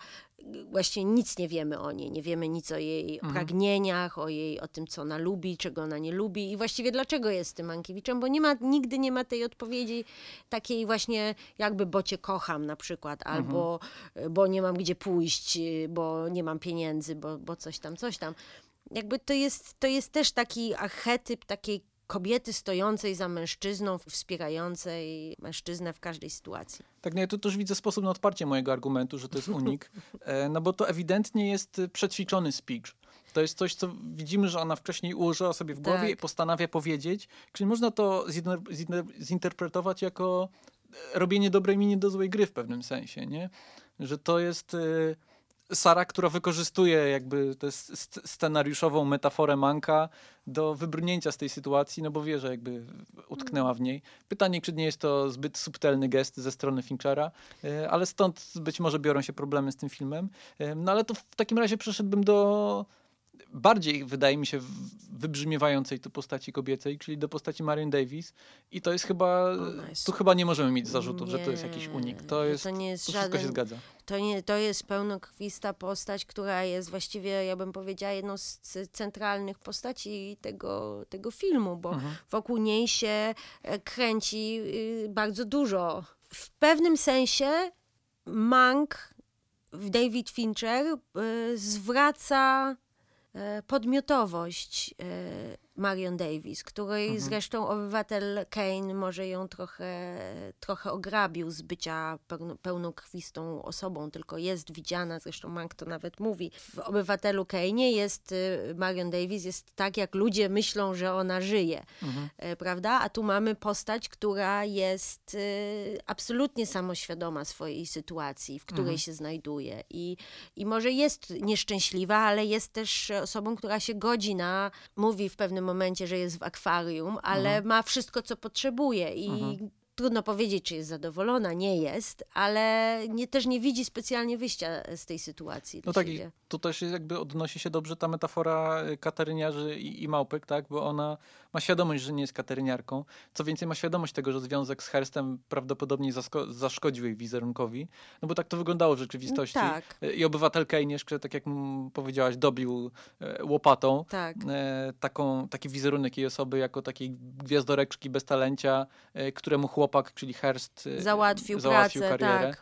właśnie nic nie wiemy o niej, nie wiemy nic o jej Mhm. pragnieniach, o jej, o tym, co ona lubi, czego ona nie lubi i właściwie dlaczego jest tym Mankiewiczem, bo nie ma, nigdy nie ma tej odpowiedzi takiej właśnie jakby, bo cię kocham na przykład, Mhm. albo bo nie mam gdzie pójść, bo nie mam pieniędzy, bo, bo coś tam, coś tam. Jakby to jest, to jest też taki archetyp takiej kobiety stojącej za mężczyzną, wspierającej mężczyznę w każdej sytuacji. Tak, no ja tu też widzę sposób na odparcie mojego argumentu, że to jest unik, [laughs] e, no bo to ewidentnie jest przećwiczony speech. To jest coś, co widzimy, że ona wcześniej ułożyła sobie w głowie Tak. i postanawia powiedzieć. Czyli można to zinter- zinter- zinterpretować jako e, robienie dobrej miny do złej gry w pewnym sensie, nie? Że to jest e, Sara, która wykorzystuje jakby tę sc- scenariuszową metaforę Manka do wybrnięcia z tej sytuacji, no bo wie, że jakby utknęła w niej. Pytanie, czy nie jest to zbyt subtelny gest ze strony Finchera, e, ale stąd być może biorą się problemy z tym filmem. E, No ale to w takim razie przeszedłbym do bardziej, wydaje mi się, wybrzmiewającej tu postaci kobiecej, czyli do postaci Marion Davis. I to jest chyba, jest tu chyba nie możemy mieć zarzutów, że to jest Nie, jakiś unik. To jest, to nie jest tu wszystko się żaden- zgadza. To, nie, to jest pełnokrwista postać, która jest właściwie, ja bym powiedziała, jedną z centralnych postaci tego, tego filmu, bo Mhm. wokół niej się e, kręci y, bardzo dużo. W pewnym sensie Mank, David Fincher, y, zwraca podmiotowość e, Marion Davis, której zresztą obywatel Kane może ją trochę, trochę ograbił z bycia pełno, pełnokrwistą osobą, tylko jest widziana, zresztą Mank to nawet mówi. W obywatelu Kane jest y, Marion Davis, jest tak, jak ludzie myślą, że ona żyje, e, prawda? A tu mamy postać, która jest y, absolutnie samoświadoma swojej sytuacji, w której się znajduje i, i może jest nieszczęśliwa, ale jest też osobą, która się godzi na, mówi w pewnym momencie, że jest w akwarium, ale ma wszystko, co potrzebuje i trudno powiedzieć, czy jest zadowolona, nie jest, ale nie, też nie widzi specjalnie wyjścia z tej sytuacji. No tak, i tu też jakby odnosi się dobrze ta metafora y, kateryniarzy i, i, małpek, tak, bo ona ma świadomość, że nie jest kateryniarką. Co więcej, ma świadomość tego, że związek z Herstem prawdopodobnie zaszkodził jej wizerunkowi, no bo tak to wyglądało w rzeczywistości. Tak. Y, I obywatel Kejniesz, który, tak jak powiedziałaś, dobił y, łopatą tak. taką, taki wizerunek jej osoby jako takiej gwiazdoreczki bez talencia, któremu chłopak, czyli Herst załatwił, załatwił pracę, karierę. Tak.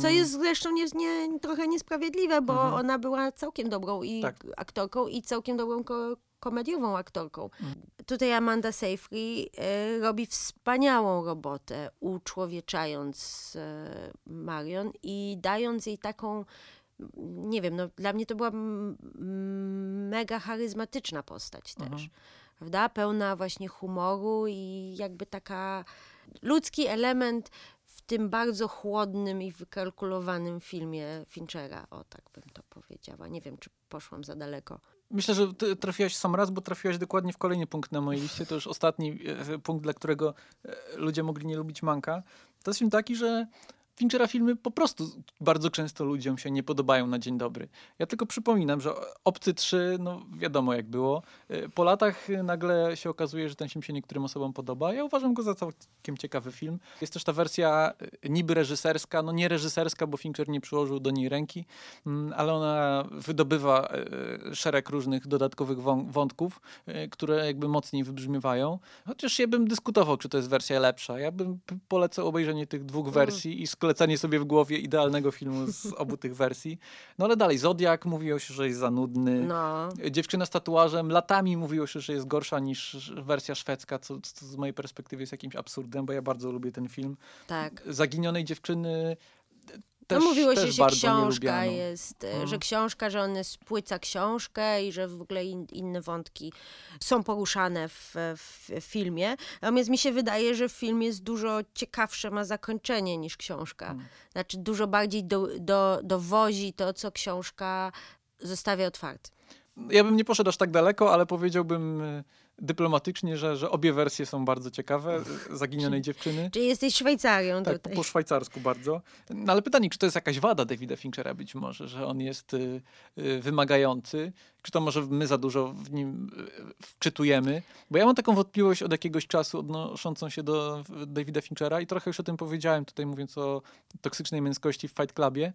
Co jest zresztą nie, nie, trochę niesprawiedliwe, bo mhm. ona była całkiem dobrą i tak. aktorką i całkiem dobrą ko komediową aktorką. Mhm. Tutaj Amanda Seyfried y, robi wspaniałą robotę, uczłowieczając y, Marion i dając jej taką nie wiem, no dla mnie to była mega charyzmatyczna postać też. Mhm. Prawda? Pełna właśnie humoru i jakby taka ludzki element tym bardzo chłodnym i wykalkulowanym filmie Finchera. O, tak bym to powiedziała. Nie wiem, czy poszłam za daleko. Myślę, że trafiłaś sam raz, bo trafiłaś dokładnie w kolejny punkt na mojej liście. To już ostatni e, punkt, dla którego e, ludzie mogli nie lubić Manka. To jest film taki, że Finchera filmy po prostu bardzo często ludziom się nie podobają na dzień dobry. Ja tylko przypominam, że Obcy 3, no wiadomo jak było. Y, po latach nagle się okazuje, że ten film się niektórym osobom podoba. Ja uważam go za całkiem ciekawy film. Jest też ta wersja y, niby reżyserska, no nie reżyserska, bo Fincher nie przyłożył do niej ręki, mm, ale ona wydobywa y, szereg różnych dodatkowych wątków, które jakby mocniej wybrzmiewają. Chociaż ja bym dyskutował, czy to jest wersja lepsza. Ja bym polecał obejrzenie tych dwóch mm. wersji i sklecenie sobie w głowie idealnego filmu z [laughs] obu tych wersji. No ale dalej, Zodiak mówiło się, że jest za nudny. No. Dziewczyna z tatuażem latami mówiło się, że jest gorsza niż wersja szwedzka, co, co z mojej perspektywy jest jakimś absurdem, bo ja bardzo lubię ten film. Tak. Zaginionej dziewczyny też, no mówiło się, że książka jest, hmm. że książka, że on spłyca książkę i że w ogóle in, inne wątki są poruszane w, w, filmie. Natomiast mi się wydaje, że film jest dużo ciekawsze, ma zakończenie niż książka. Hmm. Znaczy dużo bardziej do, do, dowozi to, co książka zostawia otwarte. Ja bym nie poszedł aż tak daleko, ale powiedziałbym e, dyplomatycznie, że, że obie wersje są bardzo ciekawe zaginionej dziewczyny. Czy jesteś Szwajcarią tak, tutaj. po szwajcarsku bardzo. No ale pytanie, czy to jest jakaś wada Davida Finchera być może, że on jest y, y, wymagający, czy to może my za dużo w nim y, wczytujemy? Bo ja mam taką wątpliwość od jakiegoś czasu odnoszącą się do Davida Finchera i trochę już o tym powiedziałem tutaj mówiąc o toksycznej męskości w Fight Clubie.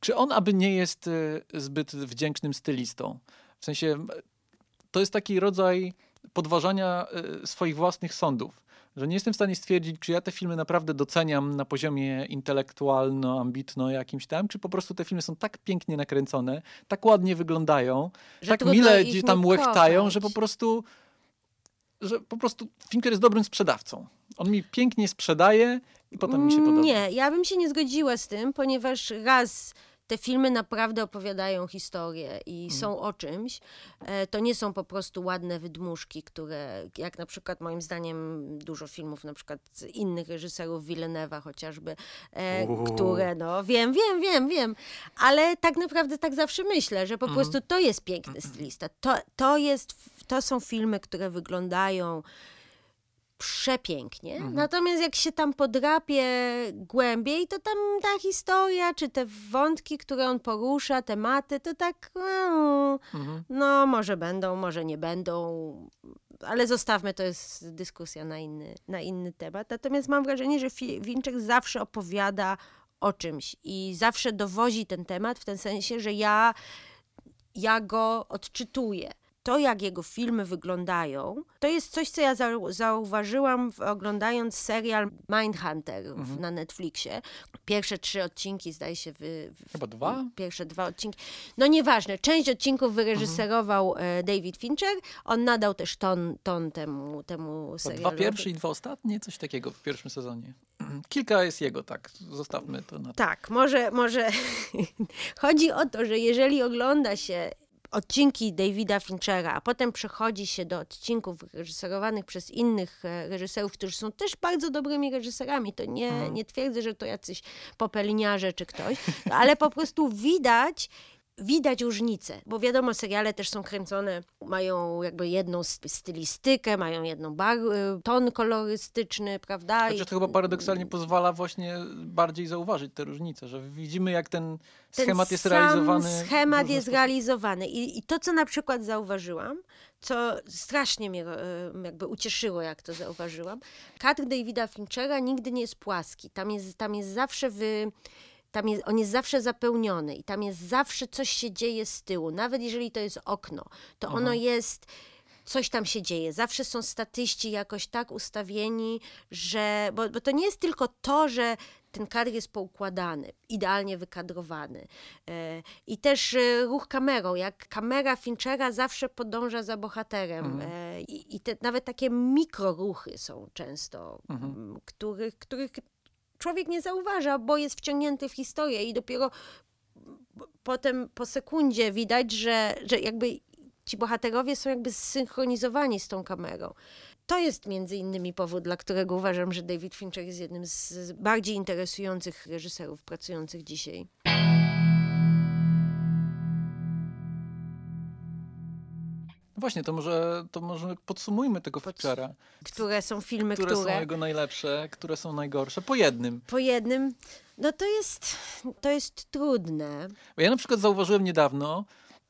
Czy on aby nie jest y, zbyt wdzięcznym stylistą? W sensie to jest taki rodzaj podważania y, swoich własnych sądów. Że nie jestem w stanie stwierdzić, czy ja te filmy naprawdę doceniam na poziomie intelektualno-ambitno jakimś tam, czy po prostu te filmy są tak pięknie nakręcone, tak ładnie wyglądają, że tak mile gdzie tam łechtają, że po prostu że po prostu Finker jest dobrym sprzedawcą. On mi pięknie sprzedaje i potem mi się podoba. Nie, ja bym się nie zgodziła z tym, ponieważ raz te filmy naprawdę opowiadają historię i mm. są o czymś. E, to nie są po prostu ładne wydmuszki, które, jak na przykład moim zdaniem dużo filmów, na przykład innych reżyserów, Villeneuve'a chociażby, e, które, no wiem, wiem, wiem, wiem, ale tak naprawdę tak zawsze myślę, że po mm. prostu to jest piękny stylista. To, to, jest, to są filmy, które wyglądają przepięknie. Mhm. Natomiast jak się tam podrapie głębiej, to tam ta historia, czy te wątki, które on porusza, tematy, to tak no, mhm. no może będą, może nie będą, ale zostawmy, to jest dyskusja na inny, na inny temat. Natomiast mam wrażenie, że Winczek zawsze opowiada o czymś i zawsze dowozi ten temat w ten sensie, że ja, ja go odczytuję to, jak jego filmy wyglądają, to jest coś, co ja zauważyłam oglądając serial Mindhunter mhm. na Netflixie. Pierwsze trzy odcinki, zdaje się, wy, Chyba dwa? Pierwsze dwa odcinki. No nieważne, część odcinków wyreżyserował mhm. David Fincher. On nadał też ton, ton temu, temu serialowi. Dwa pierwsze i dwa ostatnie, coś takiego w pierwszym sezonie. [clears throat] Kilka jest jego, tak. Zostawmy to na Tak, może, może [laughs] chodzi o to, że jeżeli ogląda się odcinki Davida Finchera, a potem przechodzi się do odcinków reżyserowanych przez innych e, reżyserów, którzy są też bardzo dobrymi reżyserami. To nie, mhm. nie twierdzę, że to jacyś popeliniarze czy ktoś, ale po prostu widać, widać różnicę, bo wiadomo, seriale też są kręcone, mają jakby jedną stylistykę, mają jedną bar, y, ton kolorystyczny, prawda? Znaczy, to chyba paradoksalnie pozwala właśnie bardziej zauważyć te różnice, że widzimy jak ten, ten schemat jest sam realizowany. schemat jest sposób. realizowany I, i to, co na przykład zauważyłam, co strasznie mnie e, jakby ucieszyło, jak to zauważyłam, kadr Davida Finchera nigdy nie jest płaski, tam jest, tam jest zawsze wy tam jest, on jest zawsze zapełniony i tam jest zawsze coś się dzieje z tyłu. Nawet jeżeli to jest okno, to Aha. ono jest coś tam się dzieje. Zawsze są statyści jakoś tak ustawieni, że. Bo, bo to nie jest tylko to, że ten kadr jest poukładany, idealnie wykadrowany. E, I też e, ruch kamerą, jak kamera Finchera zawsze podąża za bohaterem. Mhm. E, I, i te, nawet takie mikroruchy są często, Mhm. których, których człowiek nie zauważa, bo jest wciągnięty w historię i dopiero potem po sekundzie widać, że, że jakby ci bohaterowie są jakby zsynchronizowani z tą kamerą. To jest między innymi powód, dla którego uważam, że David Fincher jest jednym z bardziej interesujących reżyserów pracujących dzisiaj. Właśnie, to może, to może podsumujmy tego Pod-. Które są filmy, Które, które, są jego najlepsze, które są najgorsze, po jednym. po jednym, no to jest, to jest trudne. Bo ja na przykład zauważyłem niedawno,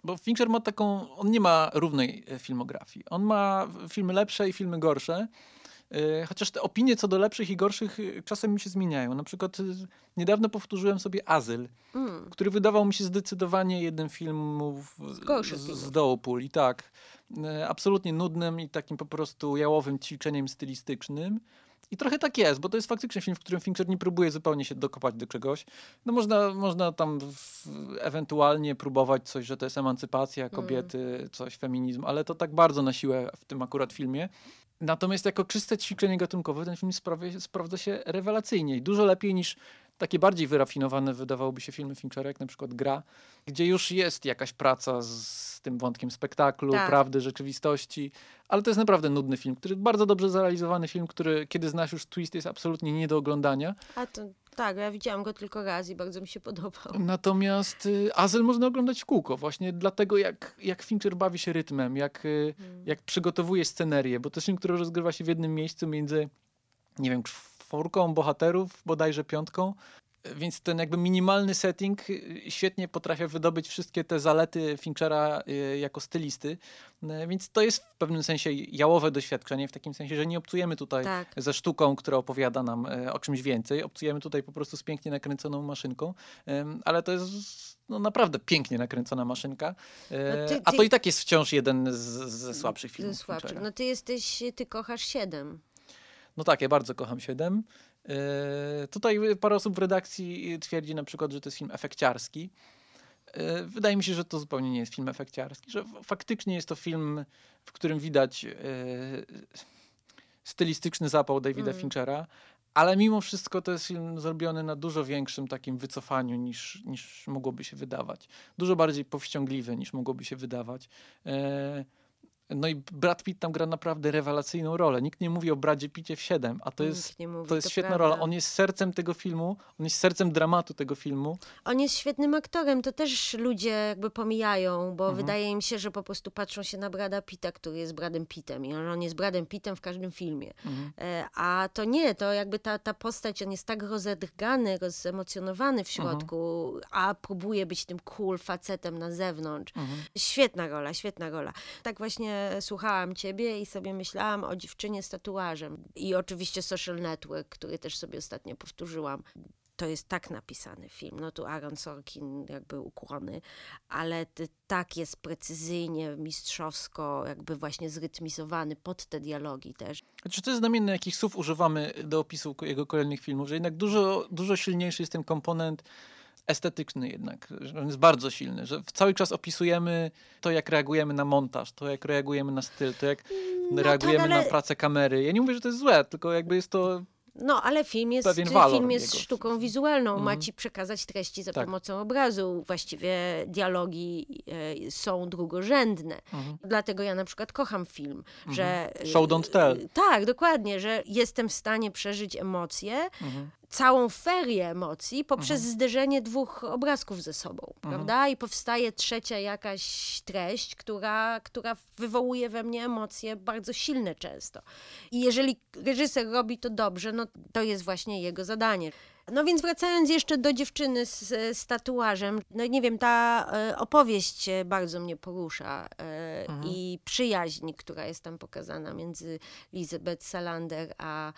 bo Fincher ma taką, on nie ma równej filmografii. On ma filmy lepsze i filmy gorsze. E, Chociaż te opinie co do lepszych i gorszych e, czasem mi się zmieniają. Na przykład e, niedawno powtórzyłem sobie Azyl, Mm. który wydawał mi się zdecydowanie jednym filmów Z z, z dołu puli, tak. Absolutnie nudnym i takim po prostu jałowym ćwiczeniem stylistycznym. I trochę tak jest, bo to jest faktycznie film, w którym Fincher nie próbuje zupełnie się dokopać do czegoś. No można, można tam w, ewentualnie próbować coś, że to jest emancypacja kobiety, coś feminizm, ale to tak bardzo na siłę w tym akurat filmie. Natomiast jako czyste ćwiczenie gatunkowe ten film sprawia, sprawdza się rewelacyjnie i dużo lepiej niż takie bardziej wyrafinowane wydawałoby się filmy Finchera, jak na przykład Gra, gdzie już jest jakaś praca z tym wątkiem spektaklu, Tak. prawdy, rzeczywistości, ale to jest naprawdę nudny film, który bardzo dobrze zrealizowany film, który kiedy znasz już twist jest absolutnie nie do oglądania. A to tak, ja widziałam go tylko raz i bardzo mi się podobał. Natomiast y, Azyl można oglądać w kółko, właśnie dlatego jak, jak Fincher bawi się rytmem, jak, y, Mm. jak przygotowuje scenerię, bo to jest film, który rozgrywa się w jednym miejscu między, nie wiem, czwórką bohaterów, bodajże piątką, więc ten jakby minimalny setting y, świetnie potrafia wydobyć wszystkie te zalety Finchera y, jako stylisty, Y, więc to jest w pewnym sensie jałowe doświadczenie, w takim sensie, że nie obcujemy tutaj Tak. ze sztuką, która opowiada nam e, o czymś więcej. Obcujemy tutaj po prostu z pięknie nakręconą maszynką, ale to jest no, naprawdę pięknie nakręcona maszynka. E, No ty- A ty- to i tak jest wciąż jeden z, ze słabszych Ze filmów. słabszych. No ty jesteś, ty kochasz siedem. No tak, ja bardzo kocham 7. E, Tutaj parę osób w redakcji twierdzi na przykład, że to jest film efekciarski. E, Wydaje mi się, że to zupełnie nie jest film efekciarski, że faktycznie jest to film, w którym widać e, stylistyczny zapał Davida Mm. Finchera, ale mimo wszystko to jest film zrobiony na dużo większym takim wycofaniu niż, niż mogłoby się wydawać. Dużo bardziej powściągliwy niż mogłoby się wydawać. E, No i Brad Pitt tam gra naprawdę rewelacyjną rolę. Nikt nie mówi o Bradzie Pitcie w 7, a to Nikt jest, mówi, to jest to świetna prawda. rola. On jest sercem tego filmu, on jest sercem dramatu tego filmu. On jest świetnym aktorem, to też ludzie jakby pomijają, bo Mhm. wydaje im się, że po prostu patrzą się na Brada Pitta, który jest Bradem Pittem i on, jest Bradem Pittem w każdym filmie. Mhm. E, A to nie, to jakby ta, ta postać, on jest tak rozedrgany, rozemocjonowany w Mhm. środku, a próbuje być tym cool facetem na zewnątrz. Mhm. Świetna rola, świetna rola. Tak właśnie słuchałam ciebie i sobie myślałam o dziewczynie z tatuażem. I oczywiście Social Network, który też sobie ostatnio powtórzyłam. To jest tak napisany film. No tu Aaron Sorkin jakby ukłony, ale tak jest precyzyjnie, mistrzowsko, jakby właśnie zrytmizowany pod te dialogi też. Znaczy, to jest znamienne, jakich słów używamy do opisu jego kolejnych filmów, że jednak dużo, dużo silniejszy jest ten komponent estetyczny jednak, że on jest bardzo silny, że cały czas opisujemy to, jak reagujemy na montaż, to, jak reagujemy na styl, to, jak No reagujemy tak, ale- na pracę kamery. Ja nie mówię, że to jest złe, tylko jakby jest to No, ale film jest, film jest jego. sztuką wizualną. Ma Mhm. ci przekazać treści za Tak. pomocą obrazu. Właściwie dialogi e, są drugorzędne. Mhm. Dlatego ja na przykład kocham film, że... Show don't tell. Tak, dokładnie, że jestem w stanie przeżyć emocje, Mhm. Całą ferię emocji poprzez Mhm. zderzenie dwóch obrazków ze sobą, prawda? I powstaje trzecia jakaś treść, która, która wywołuje we mnie emocje bardzo silne często. I jeżeli reżyser robi to dobrze, no to jest właśnie jego zadanie. No więc wracając jeszcze do dziewczyny z, z tatuażem, no nie wiem, ta e, opowieść bardzo mnie porusza e, i przyjaźń, która jest tam pokazana między Elizabeth Salander a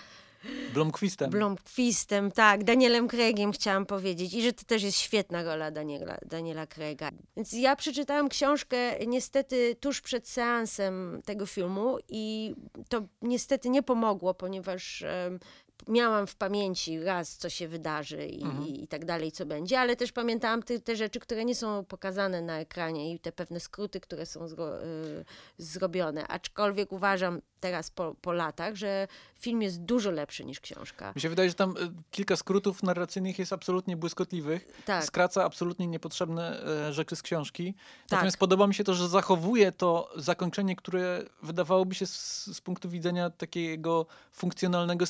Blomqvistem. Blomqvistem, tak, Danielem Craigiem chciałam powiedzieć i że to też jest świetna rola Daniela, Daniela Craiga. Więc ja przeczytałam książkę niestety tuż przed seansem tego filmu i to niestety nie pomogło, ponieważ em, miałam w pamięci raz, co się wydarzy i, i tak dalej, co będzie, ale też pamiętałam te, te rzeczy, które nie są pokazane na ekranie i te pewne skróty, które są zro, y, zrobione. Aczkolwiek uważam teraz po, po latach, że film jest dużo lepszy niż książka. Mi się wydaje, że tam y, kilka skrótów narracyjnych jest absolutnie błyskotliwych. Tak. Skraca absolutnie niepotrzebne e, rzeczy z książki. Tak. Natomiast podoba mi się to, że zachowuje to zakończenie, które wydawałoby się z, z punktu widzenia takiego funkcjonalnego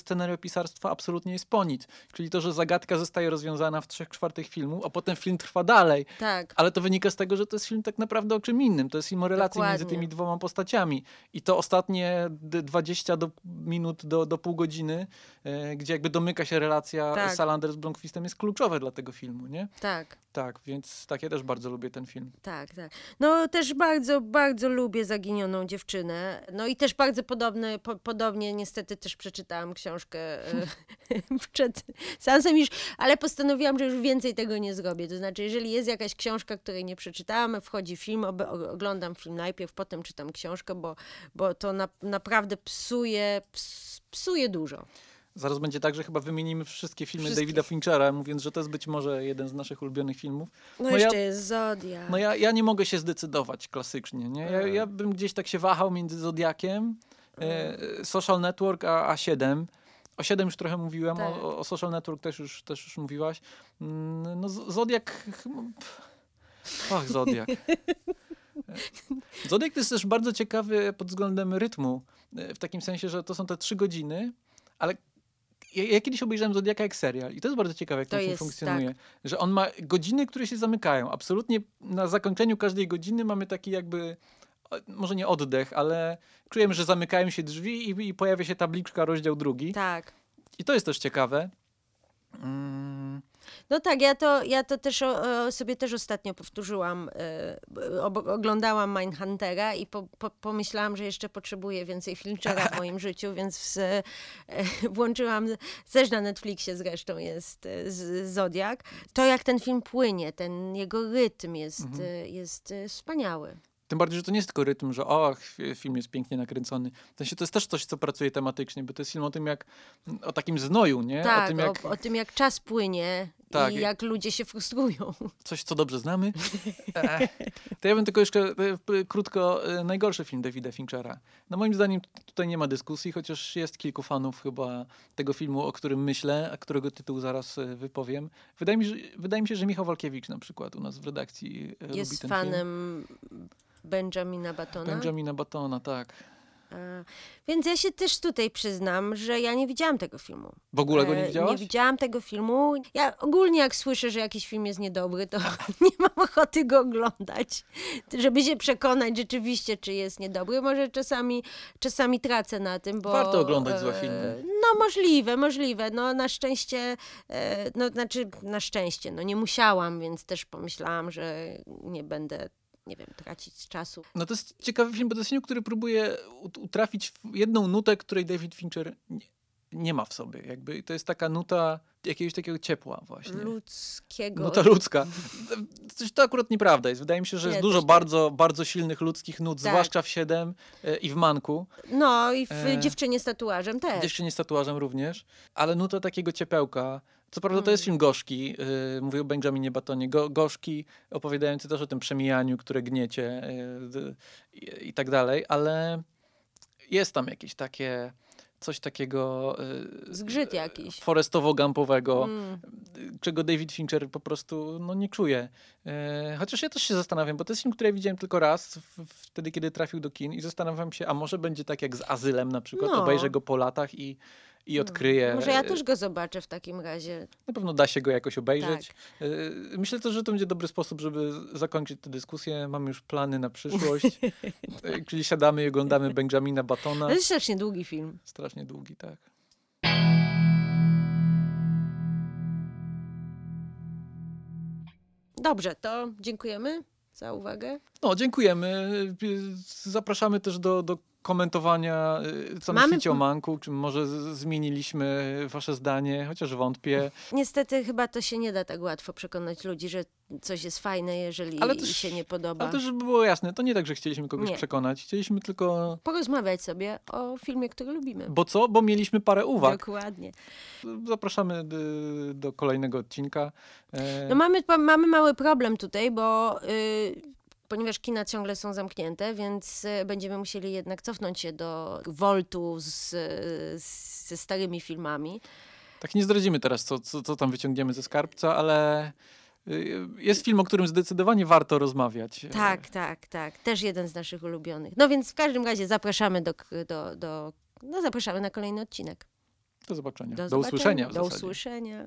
absolutnie jest po nic. Czyli to, że zagadka zostaje rozwiązana w trzech czwartych filmu, a potem film trwa dalej. Tak, Ale to wynika z tego, że to jest film tak naprawdę o czym innym. To jest film o relacji między Dokładnie. tymi dwoma postaciami. I to ostatnie d- 20 do, minut do, do pół godziny, e, gdzie jakby domyka się relacja Tak. Salander z Blomqvistem jest kluczowe dla tego filmu, nie? tak. Tak, więc tak, ja też bardzo lubię ten film. Tak, tak. No też bardzo, bardzo lubię Zaginioną dziewczynę. No i też bardzo podobne, po, podobnie niestety też przeczytałam książkę e, [laughs] przed seansem już, ale postanowiłam, że już więcej tego nie zrobię. To znaczy, jeżeli jest jakaś książka, której nie przeczytałam, wchodzi film, oglądam film najpierw, potem czytam książkę, bo, bo to na, naprawdę psuje, ps, psuje dużo. Zaraz będzie tak, że chyba wymienimy wszystkie filmy. Davida Finchera, mówiąc, że to jest być może jeden z naszych ulubionych filmów. No, No ja- jeszcze jest Zodiak. No ja, ja nie mogę się zdecydować klasycznie, nie? Ja, ja bym gdzieś tak się wahał między Zodiakiem, e, Social Network, a A7. O 7 już trochę mówiłem, Tak. o, o Social Network też już, też już mówiłaś. Mm, No Zodiak... pff, Ach, Zodiak. [laughs] Zodiak to jest też bardzo ciekawy pod względem rytmu, e, w takim sensie, że to są te trzy godziny, ale ja, ja kiedyś obejrzałem Zodiaka jak serial i to jest bardzo ciekawe, jak To ten film funkcjonuje. Że on ma godziny, które się zamykają. Absolutnie na zakończeniu każdej godziny mamy taki jakby, może nie oddech, ale czujemy, że zamykają się drzwi i, i pojawia się tabliczka, rozdział drugi. Tak. I to jest też ciekawe. Mm, No tak, ja to, ja to też o, sobie też ostatnio powtórzyłam. Ob, oglądałam Mindhuntera i po, po, pomyślałam, że jeszcze potrzebuję więcej Finchera w moim [laughs] życiu, więc e, e, włączyłam, też na Netflixie zresztą jest e, z, Zodiak. To jak ten film płynie, ten jego rytm jest, e, jest wspaniały. Tym bardziej, że to nie jest tylko rytm, że o, film jest pięknie nakręcony. W sensie to jest też coś, co pracuje tematycznie, bo to jest film o tym, jak o takim znoju, nie? Tak, o tym, jak o, o tym jak czas płynie Tak. i jak ludzie się frustrują. [laughs] coś, co dobrze znamy. Ech. To ja bym tylko jeszcze e, krótko, e, najgorszy film Davida Finchera. No moim zdaniem tutaj nie ma dyskusji, chociaż jest kilku fanów chyba tego filmu, o którym myślę, a którego tytuł zaraz e, wypowiem. Wydaje mi, że, wydaje mi się, że Michał Walkiewicz na przykład u nas w redakcji e, Jest fanem Benjamina Batona. film. Benjamina Batona, tak. E, Więc ja się też tutaj przyznam, że ja nie widziałam tego filmu. W ogóle go nie E, widziałaś? Nie widziałam tego filmu. Ja ogólnie jak słyszę, że jakiś film jest niedobry, to [laughs] nie mam ochoty go oglądać, żeby się przekonać rzeczywiście, czy jest niedobry. Może czasami, czasami tracę na tym, bo... Warto oglądać złe e, filmy. No możliwe, możliwe. No na szczęście, e, no znaczy na szczęście, no nie musiałam, więc też pomyślałam, że nie będę, nie wiem, tracić czasu. No to jest ciekawy film, bo to jest film, który próbuje ut- utrafić w jedną nutę, której David Fincher nie, nie ma w sobie. Jakby to jest taka nuta jakiegoś takiego ciepła właśnie. Ludzkiego... Nuta ludzka. To akurat nieprawda jest. Wydaje mi się, że jest Nie, dużo też tak. bardzo, bardzo silnych ludzkich nut, Tak. zwłaszcza w 7 e, i w Manku. No i w E, Dziewczynie z tatuażem też. Dziewczynie z tatuażem również. Ale nuta takiego ciepełka. Co prawda to jest film gorzki, yy, mówię o Benjaminie Batonie, go, gorzki, opowiadający też o tym przemijaniu, które gniecie yy, d- i, tak dalej, ale jest tam jakieś takie, coś takiego yy, Zgrzyt jakiś. forestowo-gampowego, Mm. czego David Fincher po prostu no, nie czuje. E, chociaż ja też się zastanawiam, bo to jest film, który ja widziałem tylko raz, wtedy kiedy trafił do kin i zastanawiam się, a może będzie tak jak z Azylem na przykład, No. obejrzę go po latach i, i odkryje. Może ja e, też go zobaczę w takim razie. Na pewno da się go jakoś obejrzeć. Tak. E, Myślę też, że to będzie dobry sposób, żeby zakończyć tę dyskusję. Mamy już plany na przyszłość. [laughs] E, Czyli siadamy i oglądamy Benjamina Batona. To jest strasznie długi film. Strasznie długi, tak. Dobrze, to dziękujemy za uwagę. No, dziękujemy. Zapraszamy też do, do komentowania, y, co Mamy- myślicie o Manku, czy może zmieniliśmy wasze zdanie, chociaż wątpię. Niestety chyba to się nie da tak łatwo przekonać ludzi, że coś jest fajne, jeżeli Ale też- się nie podoba. Ale też, żeby było jasne, to nie tak, że chcieliśmy kogoś Nie. przekonać. Chcieliśmy tylko... Porozmawiać sobie o filmie, który lubimy. Bo co? Bo mieliśmy parę uwag. Dokładnie. Zapraszamy y, do kolejnego odcinka. No mamy, mamy mały problem tutaj, bo y, ponieważ kina ciągle są zamknięte, więc y, będziemy musieli jednak cofnąć się do Voltu z, z, ze starymi filmami. Tak nie zdradzimy teraz, co, co, co tam wyciągniemy ze skarbca, ale y, jest film, o którym zdecydowanie warto rozmawiać. Tak, tak, tak. Też jeden z naszych ulubionych. No więc w każdym razie zapraszamy do, do, do no zapraszamy na kolejny odcinek. Do zobaczenia. Do, Do, zobaczenia, usłyszenia w Do usłyszenia.